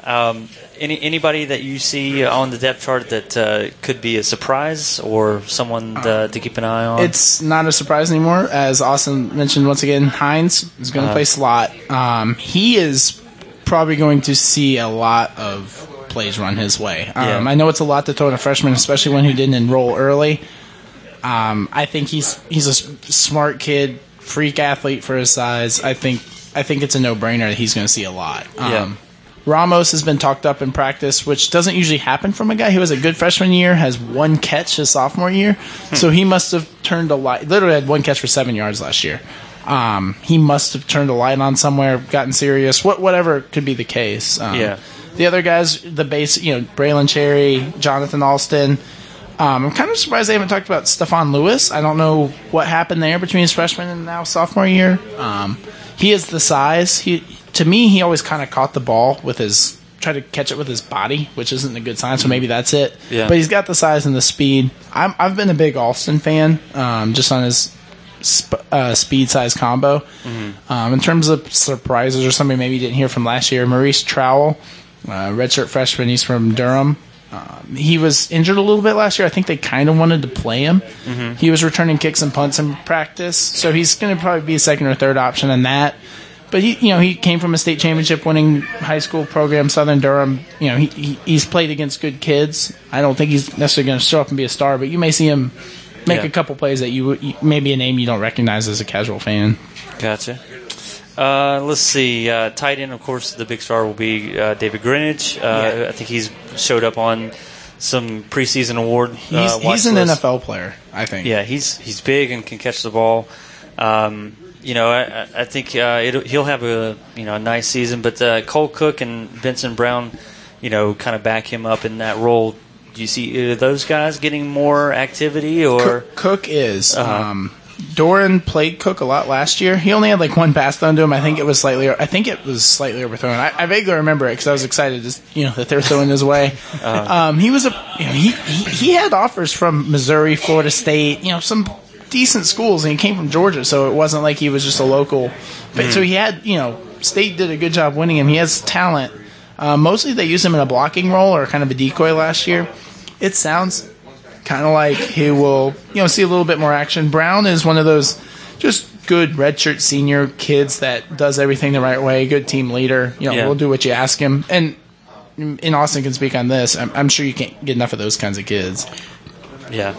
Um, any anybody that you see on the depth chart that uh, could be a surprise or someone uh, to keep an eye on? It's not a surprise anymore, as Austin mentioned once again. Hines is going to Uh-huh. play slot. Um, he is probably going to see a lot of plays run his way. Um, Yeah. I know it's a lot to throw in a freshman, especially one who didn't enroll early. Um, I think he's he's a s- smart kid, freak athlete for his size. I think I think it's a no brainer that he's going to see a lot. Um, Yeah. Ramos has been talked up in practice, which doesn't usually happen from a guy who has a good freshman year, has one catch his sophomore year. Hmm. so he must have turned a light. Literally had one catch for seven yards last year. Um, he must have turned a light on somewhere, gotten serious, what whatever could be the case. Um, Yeah. The other guys, the base, you know, Bra'Lon Cherry, Jonathan Alston. Um, I'm kind of surprised they haven't talked about Stephen Louis. I don't know what happened there between his freshman and now sophomore year. Um, he is the size. He, to me, he always kind of caught the ball with his, try to catch it with his body, which isn't a good sign. So maybe that's it. Yeah. But he's got the size and the speed. I'm, I've been a big Alston fan, um, just on his sp- uh, speed size combo. Um, in terms of surprises or somebody maybe you didn't hear from last year, Maurice Trowell, uh, redshirt freshman, he's from Durham. Um, he was injured a little bit last year. I think they kind of wanted to play him. He was returning kicks and punts in practice, so he's going to probably be a second or third option in that. But he, you know, he came from a state championship winning high school program, Southern Durham. You know, he, he he's played against good kids. I don't think he's necessarily going to show up and be a star, but you may see him make Yeah. a couple plays that you you- maybe a name you don't recognize as a casual fan. Gotcha. Uh, let's see. Uh, tight end, of course, the big star will be uh, David Grinnage. Uh, I think he's showed up on some preseason award. He's uh, watch he's an list. NFL player, I think. Yeah, he's he's big and can catch the ball. Um, you know, I, I- think uh, he'll have a you know a nice season. But uh, Cole Cook and Vincent Brown, you know, kind of back him up in that role. Do you see either of those guys getting more activity or? Cook, Cook is. Uh-huh. Um, Doeren played Cook a lot last year. He only had like one pass thrown to him. I think it was slightly. I think it was slightly overthrown. I, I vaguely remember it because I was excited, just you know, that they're throwing his way. Uh-huh. Um, he was a. You know, he, he he had offers from Missouri, Florida State. You know, some decent schools, and he came from Georgia, so it wasn't like he was just a local. But Hmm. so he had. You know, State did a good job winning him. He has talent. Uh, mostly they used him in a blocking role or kind of a decoy last year. It sounds kind of like he will, you know, see a little bit more action. Brown is one of those just good redshirt senior kids that does everything the right way, good team leader. You know, Yeah. will do what you ask him. And in Austin can speak on this. I'm, I'm sure you can't get enough of those kinds of kids. Yeah.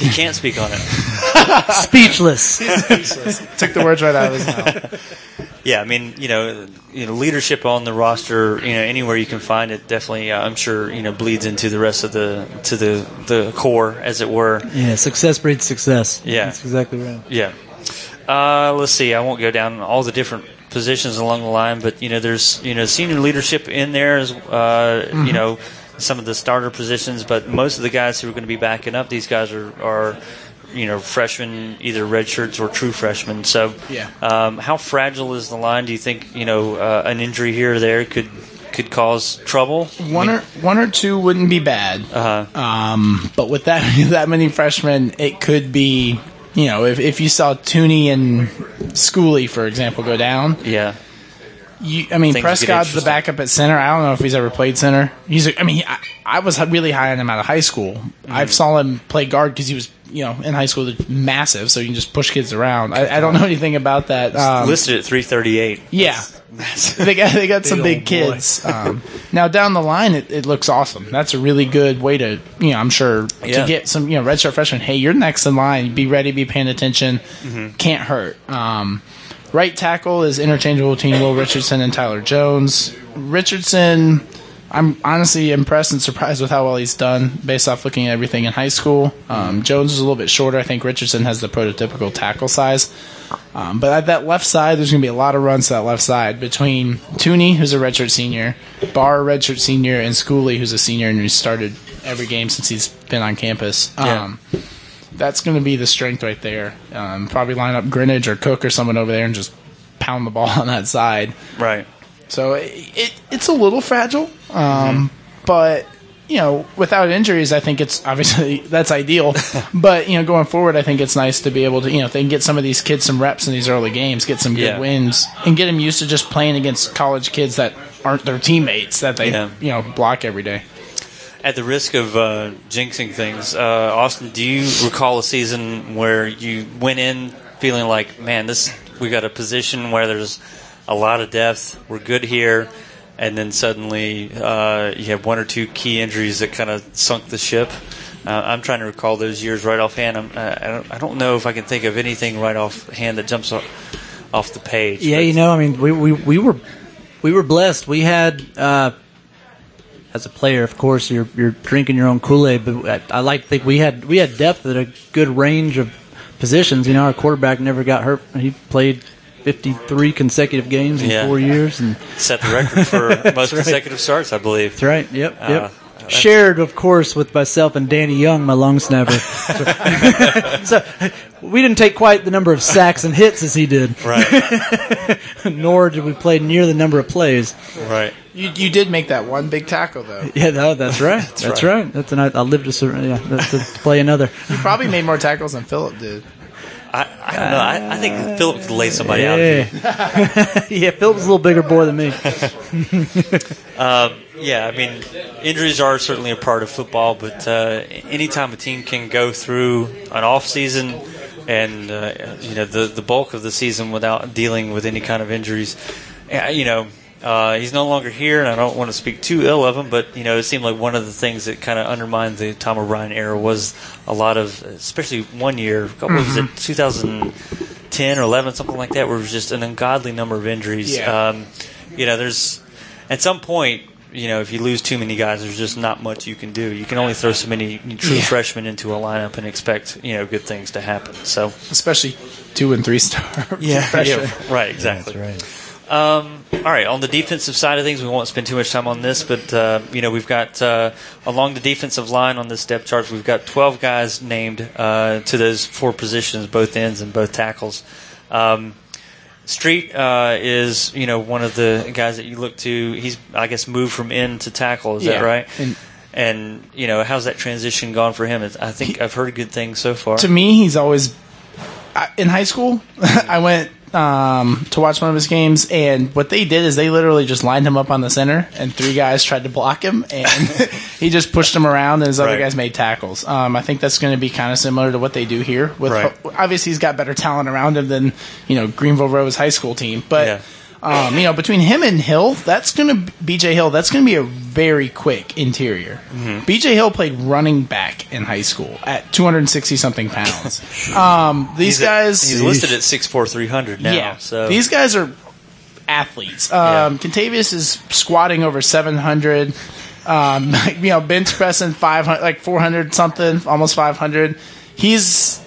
He can't speak on it. Speechless. Took the words right out of his mouth. Yeah, I mean, you know, you know, leadership on the roster, you know, anywhere you can find it, definitely, uh, I'm sure, you know, bleeds into the rest of the to the the core, as it were. yeah, success breeds success. Yeah. That's exactly right. Yeah. Uh, let's see. I won't go down all the different positions along the line, but you know, there's you know senior leadership in there as uh, you know some of the starter positions, but most of the guys who are going to be backing up these guys are are you know freshmen, either red shirts or true freshmen. So Yeah. um, how fragile is the line? Do you think you know uh, an injury here or there could could cause trouble? One or one or two wouldn't be bad. Uh, Um, but with that that many freshmen, it could be. You know, if if you saw Thuney and Schooley, for example, go down, yeah. You, I mean, Things Prescott's the backup at center. I don't know if he's ever played center. He's, a, I mean, he, I, I was really high on him out of high school. Mm-hmm. I saw him play guard because he was, you know, in high school, massive, so you can just push kids around. I, I don't know anything about that. Um, Listed at 338. yeah, they got they got some Big big old boy. kids. Um, now down the line, it, it looks awesome. That's a really good way to, you know, I'm sure Yeah. to get some, you know, redshirt freshmen. Hey, you're next in line. Be ready. Be paying attention. Mm-hmm. Can't hurt. Um, Right tackle is interchangeable between Will Richardson and Tyler Jones. Richardson, I'm honestly impressed and surprised with how well he's done based off looking at everything in high school. Um, Jones is a little bit shorter. I think Richardson has the prototypical tackle size. Um, but at that left side, there's going to be a lot of runs to that left side between Thuney, who's a redshirt senior, Barr, redshirt senior, and Schooley, who's a senior and who's started every game since he's been on campus. Yeah. That's going to be the strength right there. Um, probably line up Grinnage or Cook or someone over there and just pound the ball on that side. Right. So it, it it's a little fragile, um, but you know, without injuries, I think it's obviously that's ideal. but you know, going forward, I think it's nice to be able to you know if they can get some of these kids some reps in these early games, get some good Yeah. wins, and get them used to just playing against college kids that aren't their teammates that they Yeah. you know block every day. At the risk of uh, jinxing things, uh, Austin, do you recall a season where you went in feeling like, man, this we got a position where there's a lot of depth, we're good here, and then suddenly uh, you have one or two key injuries that kind of sunk the ship? Uh, I'm trying to recall those years right offhand. I'm, uh, I, don't, I don't know if I can think of anything right offhand that jumps off, off the page. Yeah, but- you know, I mean, we, we, we were we were blessed. We had uh, as a player, of course, you're you're drinking your own Kool Aid, but I, I like to think we had we had depth at a good range of positions. You know, our quarterback never got hurt. He played 53 consecutive games in Yeah. four years, and set the record for most right. consecutive starts, I believe. that's right. Yep, yep. Uh, Shared, of course, with myself and Danny Young, my long snapper. so we didn't take quite the number of sacks and hits as he did. Right, Nor did we play near the number of plays. right. You you did make that one big tackle though. Yeah, no, that's right. that's, right. right. That's an I, I lived to sur- yeah, to play another. You probably made more tackles than Philip did. I, I don't know. I, I think Philip could lay somebody out. Yeah, yeah. Phil was a little bigger boy than me. Um, yeah, I mean, injuries are certainly a part of football, but uh, anytime a team can go through an off season and uh, you know the the bulk of the season without dealing with any kind of injuries, uh, you know. Uh, he's no longer here, and I don't want to speak too ill of him, but you know, it seemed like one of the things that kind of undermined the Tom O'Brien era was a lot of, especially one year, what was it, 2010 or 11, something like that, where it was just an ungodly number of injuries. Yeah. Um, you know, there's at some point, you know, if you lose too many guys, there's just not much you can do. You can only throw so many true Yeah. freshmen into a lineup and expect you know good things to happen. So Especially two and three star. freshmen. right, exactly. right. Um, all right, on the defensive side of things, we won't spend too much time on this, but uh, you know we've got uh, along the defensive line on this depth chart, we've got 12 guys named uh, to those four positions, both ends and both tackles. Um, Street uh, is you know one of the guys that you look to. He's I guess moved from end to tackle. Is that right? and- And you know how's that transition gone for him? I think I've heard good things so far. to me, he's always I- in high school. I went um, to watch one of his games, and what they did is they literally just lined him up on the center, and three guys tried to block him, and he just pushed them around, and his other Right. guys made tackles. Um, I think that's going to be kind of similar to what they do here. With Right. obviously, he's got better talent around him than you know Greenville Rose High School team, but. Yeah. Um, you know, between him and Hill, that's going to BJ Hill. That's going to be a very quick interior. Mm-hmm. BJ Hill played running back in high school at 260 something pounds. um, these he's at- guys, he's listed at six four three hundred now. yeah. so These guys are athletes. Um, Kentavius is squatting over 700. Um, you know, bench pressing 500, like 400 something, almost 500. He's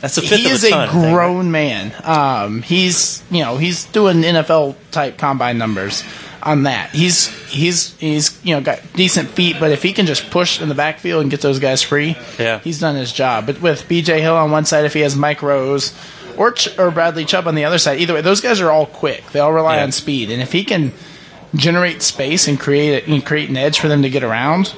that's a fifth he is a. Think, right? grown man. Um, he's you know he's doing NFL type combine numbers on that. He's he's he's you know got decent feet, but if he can just push in the backfield and get those guys free, Yeah. he's done his job. But with B.J. Hill on one side, if he has Mike Rose or Ch- or Bradley Chubb on the other side, either way, those guys are all quick. They all rely Yeah. on speed, and if he can generate space and create a, and create an edge for them to get around,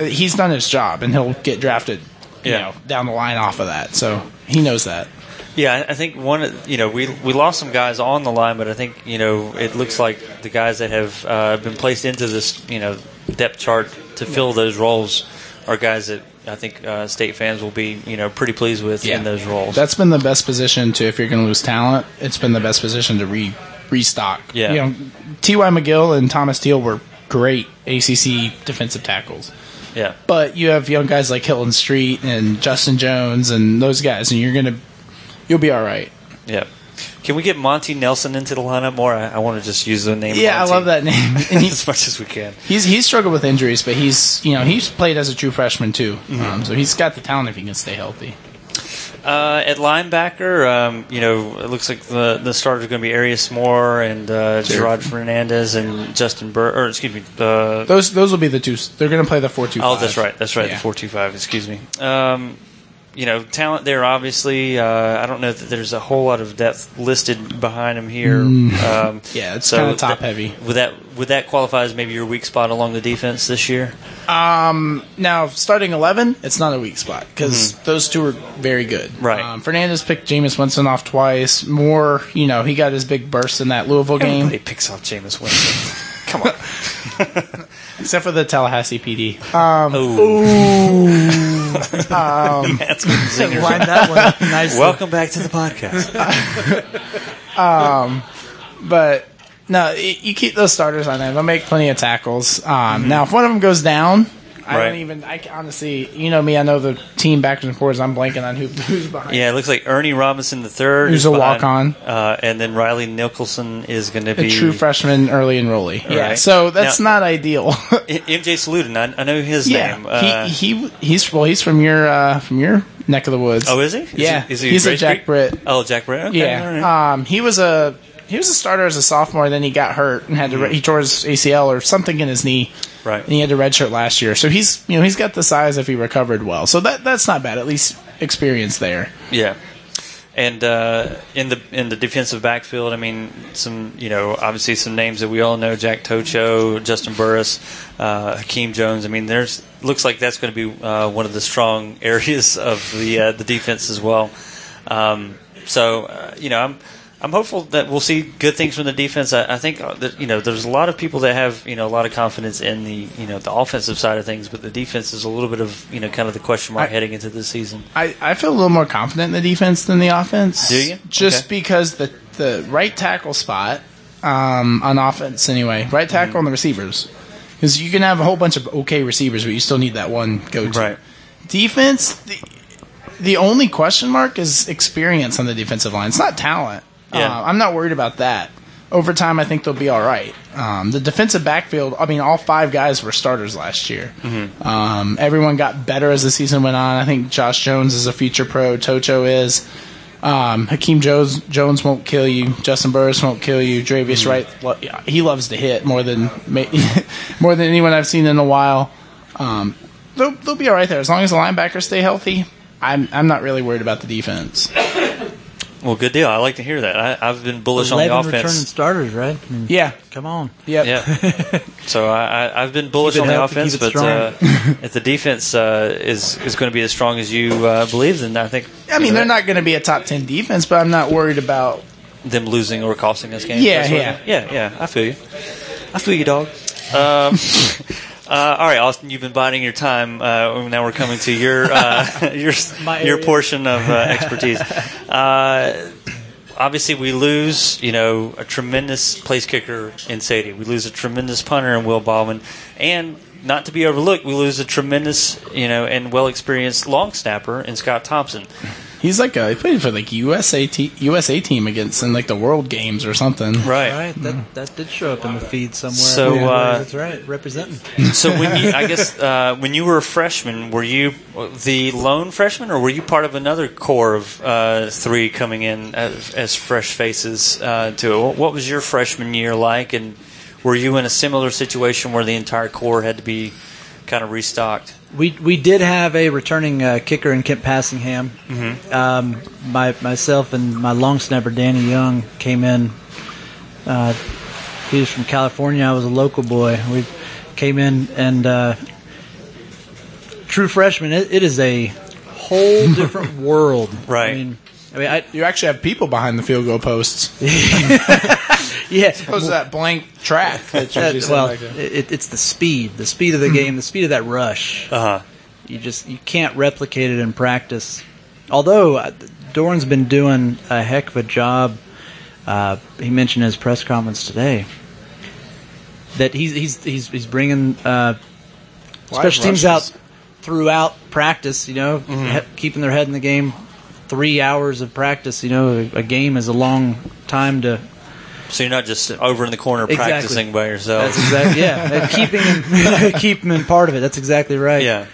he's done his job, and he'll get drafted. You Yeah. know, down the line off of that. So he knows that. Yeah, I- think one. of- You know, we we lost some guys on the line, but I think you know it looks like the guys that have uh, been placed into this you know depth chart to fill those roles are guys that I think uh, state fans will be you know pretty pleased with in those roles. That's been the best position to if you're going to lose talent. It's been the best position to re restock. Yeah. you know, T.Y. McGill and Thomas Teal were great ACC defensive tackles. Yeah, But you have young guys like Hilton Street and Justin Jones and those guys, and you're gonna you'll be all right. yeah. Can we get Monty Nelson into the lineup more? I, I want to just use the name. Yeah, I love that name. He's, as much as we can. he's he's struggled with injuries, but he's you know he's played as a true freshman too. Um, so he's got the talent if he can stay healthy. Uh, at linebacker, um, you know, it looks like the the starters are going to be Airius Moore and uh, Jerod Fernandez and Justin Burr. Or excuse me. Uh, Those those will be the two. They're going to play the four two. oh, that's right. That's right. Yeah. The four two five. Excuse me. Um, you know, talent there. Obviously, uh, I don't know that there's a whole lot of depth listed behind him here. Um, Yeah, it's so kind of top that- heavy. Would that would that qualify as maybe your weak spot along the defense this year? Um, now starting eleven, it's not a weak spot because those two are very good. Right. Um, Fernandez picked Jameis Winston off twice. Moore, you know, he got his big burst in that Louisville game, Everybody picks off Jameis Winston. Come on. except for the Tallahassee PD. Um, That's been zinger. Line that one up nicely. Welcome back to the podcast. but no, you keep those starters on there. They'll make plenty of tackles. Um, Now, if one of them goes down, I Right. don't even. I honestly, you know me. I know the team backwards and forwards. I'm blanking on who, who's behind. Yeah, it looks like Ernie Robinson the third. Who's a walk-on. uh, and then Riley Nicholson is going to be a true freshman, early enrollee. Yeah, Right. so that's Now- not ideal. MJ Salahuddin. I, I know his yeah, name. Uh, he, he he's well, he's from your uh, from your neck of the woods. oh, is he? Is yeah, he, is he he's a Jack Creek? Britt. Oh, Jack Britt. Okay, all right. Yeah, um, he was a he was a starter as a sophomore. Then he got hurt and had to re- he tore his ACL or something in his knee. Right. and he had to redshirt last year. So he's you know he's got the size if he recovered well. So that that's not bad. At least experience there. Yeah. And uh, in the in the defensive backfield, I mean, some you know obviously some names that we all know: Jack Tocho, Justin Burris, uh, Hakeem Jones. I mean, there's looks like that's going to be uh, one of the strong areas of the uh, the defense as well. Um, so uh, you know, I'm I'm hopeful that we'll see good things from the defense. I, I think uh, that you know there's a lot of people that have you know a lot of confidence in the you know the offensive side of things, but the defense is a little bit of you know kind of the question mark I- heading into this season. I, I feel a little more confident in the defense than the offense. Do you? Just Okay. because the the right tackle spot um, on offense anyway, right tackle Mm-hmm. and the receivers, because you can have a whole bunch of okay receivers, but you still need that one go to. Right. Defense. The, the only question mark is experience on the defensive line. It's not talent. Yeah. Uh, I'm not worried about that. Over time, I think they'll be all right. Um, the defensive backfield, I mean, all five guys were starters last year. Mm-hmm. Um, everyone got better as the season went on. I think Josh Jones is a future pro. Tocho is. Um, Hakeem Jones, Jones won't kill you. Justin Burris won't kill you. Dravious Mm-hmm. Wright, he loves to hit more than more than anyone I've seen in a while. Um, they'll, they'll be all right there as long as the linebackers stay healthy. I'm I'm not really worried about the defense. Well, good deal. I like to hear that. I, I've been bullish on the Eleven returning starters, right? I mean, Yeah, Come on. yep. Yeah. so I, I, I've been bullish on the offense, but uh, if the defense uh, is is going to be as strong as you uh, believe, then I think I mean, they're not going to be a top ten defense, but I'm not worried about. them losing or costing us games. Yeah, yeah. yeah, yeah. I feel you. I feel you, dog. Um, uh, all right, Austin, you've been biding your time. Uh, now we're coming to your uh, your My your area. portion of uh, expertise. Uh, obviously, we lose, you know, a tremendous place kicker in Sade. We lose a tremendous punter in Will Baldwin, and not to be overlooked, we lose a tremendous, you know, and well experienced long snapper in Scott Thompson. He's like a he played for like USA te- USA team against in like the World Games or something. Right. Right, that that did show up in the feed somewhere. So, Yeah, uh, that's right, representing. So when you, I guess, uh, when you were a freshman, were you the lone freshman, or were you part of another core of uh, three coming in as, as fresh faces uh, to it? What was your freshman year like, and were you in a similar situation where the entire core had to be kind of restocked? We we did have a returning uh, kicker in Kent Passingham. Mm-hmm. Um, my myself and my long snapper Danny Young came in. Uh, he was from California. I was a local boy. We came in and uh, true freshman. It, it is a whole different world. Right. I mean, I mean, I, You actually have people behind the field goal posts. yeah. Opposed to that blank track that Uh, well, back it, it's the speed, the speed of the game, the speed of that rush. Uh huh. You just you can't replicate it in practice. Although uh, Doeren's been doing a heck of a job. Uh, he mentioned in his press conference today that he's he's he's, he's bringing uh, special teams out throughout practice. You know, he- keeping their head in the game three hours of practice. You know, a, a game is a long time to. So you're not just over in the corner Exactly. practicing by yourself. That's exactly yeah. keeping him, keep him in part of it. That's exactly right. Yeah.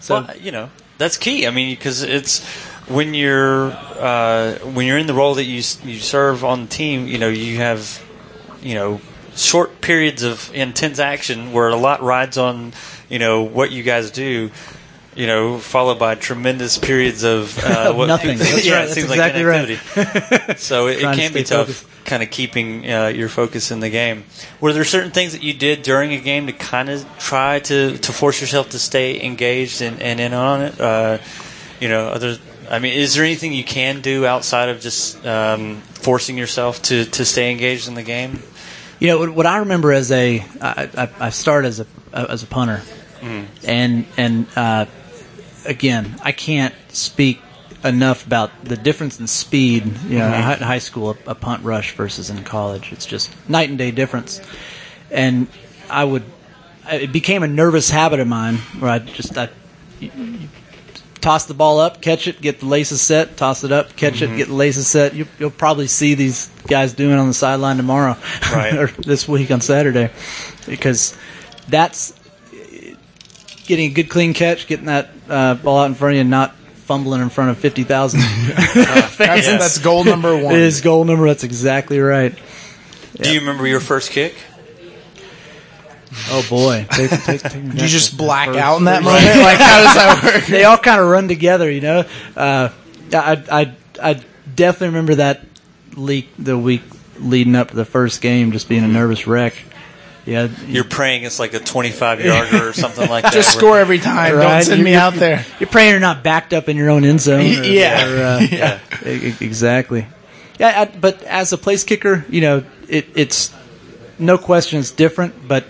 So well, you know, that's key. I mean, because it's when you're uh, when you're in the role that you you serve on the team. You know, you have you know short periods of intense action where a lot rides on you know what you guys do. You know, followed by tremendous periods of, uh, Of what nothing. That's yeah, right. That's seems exactly like right. so it, it can be tough, focused. Kind of keeping uh, your focus in the game. Were there certain things that you did during a game to kind of try to, to force yourself to stay engaged and, and in on it? Uh, you know, other. I mean, is there anything you can do outside of just um, forcing yourself to, to stay engaged in the game? You know what, what I remember as a I, I, I started as a as a punter, Mm. and and uh, again I can't speak enough about the difference in speed. You know, Mhm. in high school a, a punt rush versus in college, it's just night and day difference. And I would it became a nervous habit of mine where I just I you- you toss the ball up, catch it, get the laces set, toss it up, catch Mhm. it, get the laces set. You, you'll probably see these guys doing on the sideline tomorrow Right. or this week on Saturday because that's getting a good clean catch, getting that uh, ball out in front of you, and not fumbling in front of fifty thousand. That's, that's goal number one. It is goal number. That's exactly right. Do you remember your first kick? Oh boy! Take, take, take me Did you just black first- out in that first- moment? Like, how does that work? they all kind of run together, you know. Uh, I, I I definitely remember that leak the week leading up to the first game, just being a nervous wreck. Yeah, You're praying it's like a 25 yarder or something like that. Just score every time. Don't Right? send You- me out there. You're praying you're not backed up in your own end zone. Or, Yeah. or, uh, Yeah. exactly. Yeah, I, but as a place kicker, you know, it, it's no question it's different, but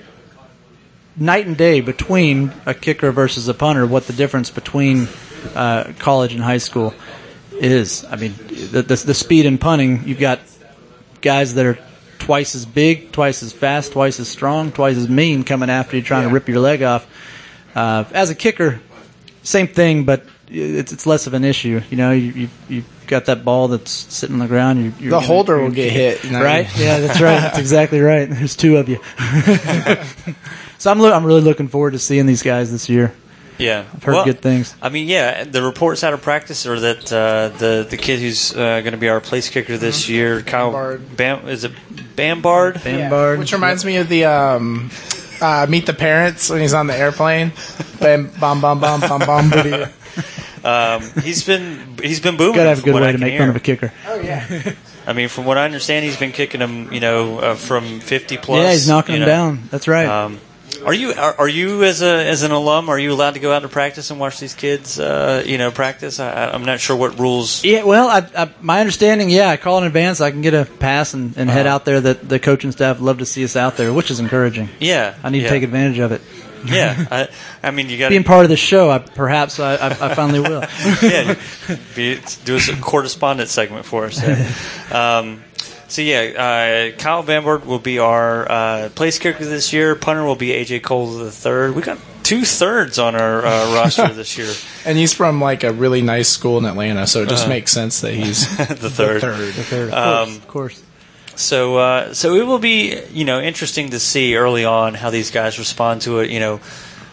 night and day between a kicker versus a punter. What the difference between uh, college and high school is? I mean, the, the the speed in punting. You've got guys that are twice as big, twice as fast, twice as strong, twice as mean coming after you, trying to rip your leg off. Uh, as a kicker, same thing, but it's it's less of an issue. You know, you you you've got that ball that's sitting on the ground. You, you're The gonna- holder will get hit, you know? right? Yeah, that's right. That's exactly right. There's two of you. so I'm lo- I'm really looking forward to seeing these guys this year. Yeah, I've heard good things. I mean, yeah, the reports out of practice are that uh, the the kid who's uh, going to be our place kicker this year, Kyle Bam, is it Bambard? Yeah, Which reminds me of the um, uh, Meet the Parents when he's on the airplane. Bam, bam, bam, bam, bam, bam. Um, he's been he's been booming. Gotta have a good way I to make hear. fun of a kicker. Oh yeah. I mean, from what I understand, he's been kicking them, you know, uh, from 50 plus. yeah, he's knocking them know. down. That's right. Um, are you are, are you as a as an alum? Are you allowed to go out to practice and watch these kids? Uh, you know, practice. I, I'm not sure what rules. Yeah, well, I, I, my understanding, yeah, I call in advance. I can get a pass and, and head Uh-huh. out there. That the coaching staff love to see us out there, which is encouraging. Yeah, I need yeah. to take advantage of it. Yeah, I, I mean, you got Being part of the show, I, perhaps I, I, I finally will. yeah, be, do a correspondence segment for us. Yeah. Um, so yeah, uh, Kyle Bambard will be our uh, place kicker this year. Punter will be AJ Cole the third. We got two thirds on our uh, roster this year. And he's from like a really nice school in Atlanta, so it just Uh-huh. makes sense that he's the third. The third. of Um, course, of course. So, uh, so it will be, you know, interesting to see early on how these guys respond to it. You know,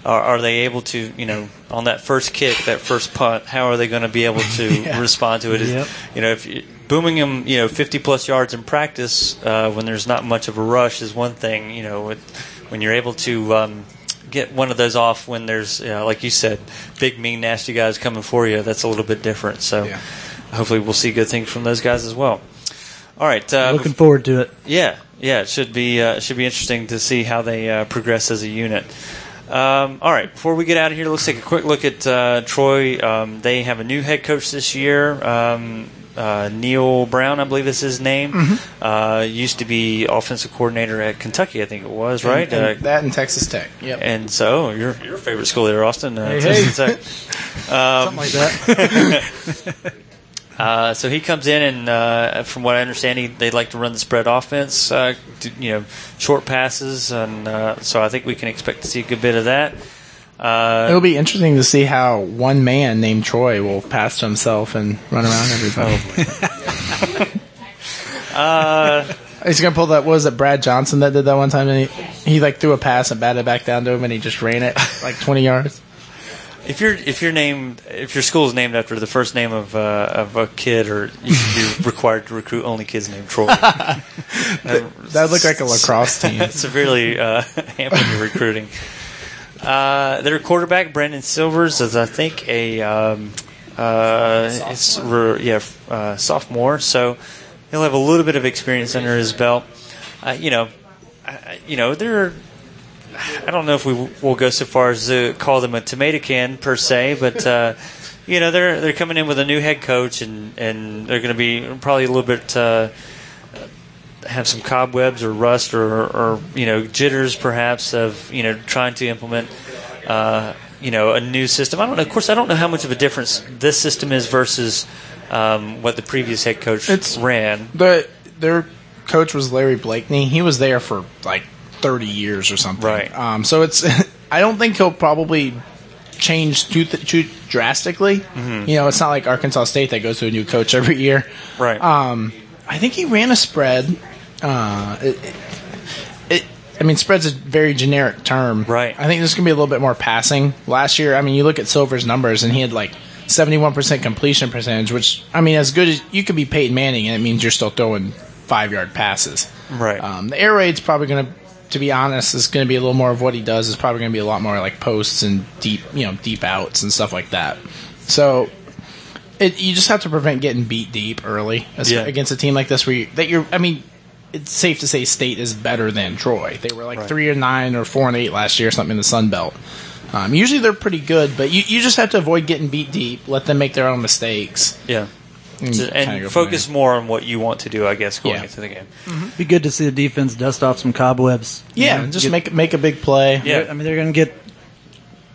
are, are they able to, you know, on that first kick, that first punt, how are they going to be able to Yeah. respond to it? Yep. You know, if you, booming them, you know, 50 plus yards in practice uh, when there's not much of a rush is one thing. You know, with, when you're able to um, get one of those off when there's, you know, like you said, big, mean, nasty guys coming for you, that's a little bit different. So, Yeah. hopefully, we'll see good things from those guys as well. All right. Uh, Looking forward to it. yeah, yeah, it should be uh, it should be interesting to see how they uh, progress as a unit. Um, all right, before we get out of here, let's take a quick look at uh, Troy. Um, they have a new head coach this year. Um, uh, Neal Brown, I believe is his name. Mm-hmm. Uh, used to be offensive coordinator at Kentucky, I think it was, right? And, and uh, that in Texas Tech. Yep. and so your your favorite school there, Austin, uh, Hey, Texas Tech. Um, Something like that. Uh, so he comes in, and uh, from what I understand, he, they like to run the spread offense. Uh, do- you know, short passes, and uh, so I think we can expect to see a good bit of that. Uh, It'll be interesting to see how one man named Troy will pass to himself and run around everybody. uh, He's gonna pull that. What was it Brad Johnson that did that one time? And he, he like threw a pass and batted back down to him, and he just ran it like twenty yards. If you're if you're named if your school is named after the first name of uh, of a kid, or you should be required to recruit only kids named Troy. that, that would look like a lacrosse team. severely uh, hampering your recruiting. Uh, their quarterback Brandon Silvers is, I think, a um, uh, it's yeah uh, sophomore, so he'll have a little bit of experience under his belt. Uh, you know, you know they're. I don't know if we will go so far as to call them a tomato can per se, but uh, you know they're they're coming in with a new head coach and and they're going to be probably a little bit have some cobwebs or rust or, or you know jitters perhaps of you know trying to implement uh, you know a new system. I don't know. Of course, I don't know how much of a difference this system is versus um, what the previous head coach It's- ran. The their coach was Larry Blakeney. He was there for like thirty years or something. Right. Um, so it's I don't think he'll probably change too, th- too drastically. Mm-hmm. You know, it's not like Arkansas State that goes to a new coach every year. Right. Um, I think he ran a spread. Uh, it, it, I mean, spread's a very generic term. Right. I think there's going to be a little bit more passing. Last year, I mean, you look at Silver's numbers, and he had like 71% completion percentage, which, I mean, as good as you could be Peyton Manning, and it means you're still throwing five yard passes. Right. Um, the air raid's probably going to, to be honest, is going to be a little more of what he does. Is probably going to be a lot more like posts and deep, you know, deep outs and stuff like that. So it, you just have to prevent getting beat deep early Yeah. against a team like this. Where you, that you're, I mean, it's safe to say State is better than Troy. They were like Right. three or nine or four and eight last year, or something in the Sun Belt. Um, usually they're pretty good, but you, you just have to avoid getting beat deep. Let them make their own mistakes. yeah. And, So- and focus more on what you want to do, I guess, going Yeah. into the game. Be good to see the defense dust off some cobwebs. Yeah, You know, just get- make make a big play. Yeah. I mean, they're going to get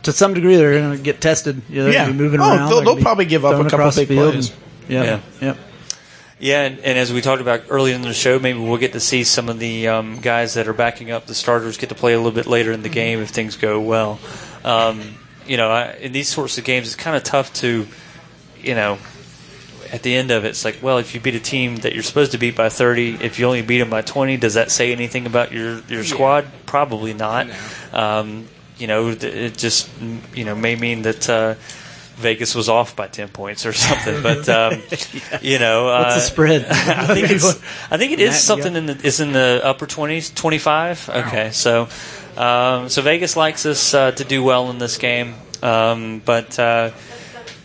to some degree. They're going to get tested. You know, they're Yeah. going to be moving Oh, around. they'll- They're they'll probably give up a couple big plays. and- yeah, Yeah. yeah. Yeah, and, and as we talked about earlier in the show, maybe we'll get to see some of the um, guys that are backing up the starters get to play a little bit later in the game if things go well. Um, you know, I, in these sorts of games, it's kind of tough to, you know, at the end of it, it's like, well, if you beat a team that you're supposed to beat by 30, if you only beat them by 20, does that say anything about your, your squad? Probably not. Um, you know, it just, you know, may mean that uh, Vegas was off by 10 points or something. But, um, you know. What's the uh, spread? I think it's. I think it is Matt, something in the. It's in the upper twenties, twenty five. Okay, so, um, so Vegas likes us uh, to do well in this game, um, but uh,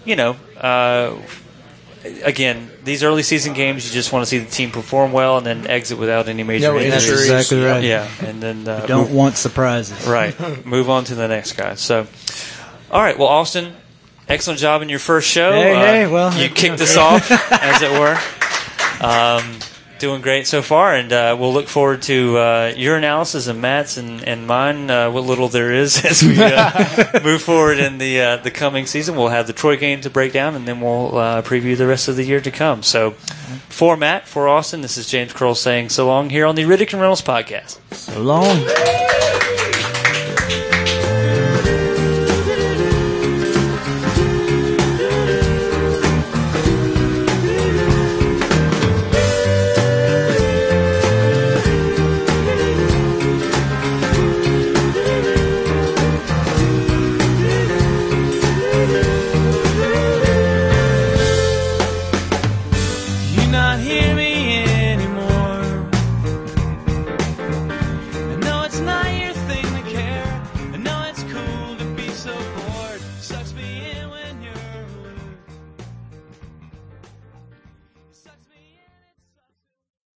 you know, uh, again, these early season games, you just want to see the team perform well and then exit without any major No injuries. That's exactly right. Yeah, and then uh, Don't move- want surprises. right. Move on to the next guy. So, all right. Well, Austin, excellent job in your first show. Hey, Uh, hey, well, you kicked us off, as it were. Um, doing great so far, and uh, we'll look forward to uh, your analysis and Matt's and, and mine. Uh, what little there is as we uh, move forward in the uh, the coming season. We'll have the Troy game to break down, and then we'll uh, preview the rest of the year to come. So, for Matt, for Austin, this is James Kroll saying so long here on the Riddick and Reynolds podcast. So long.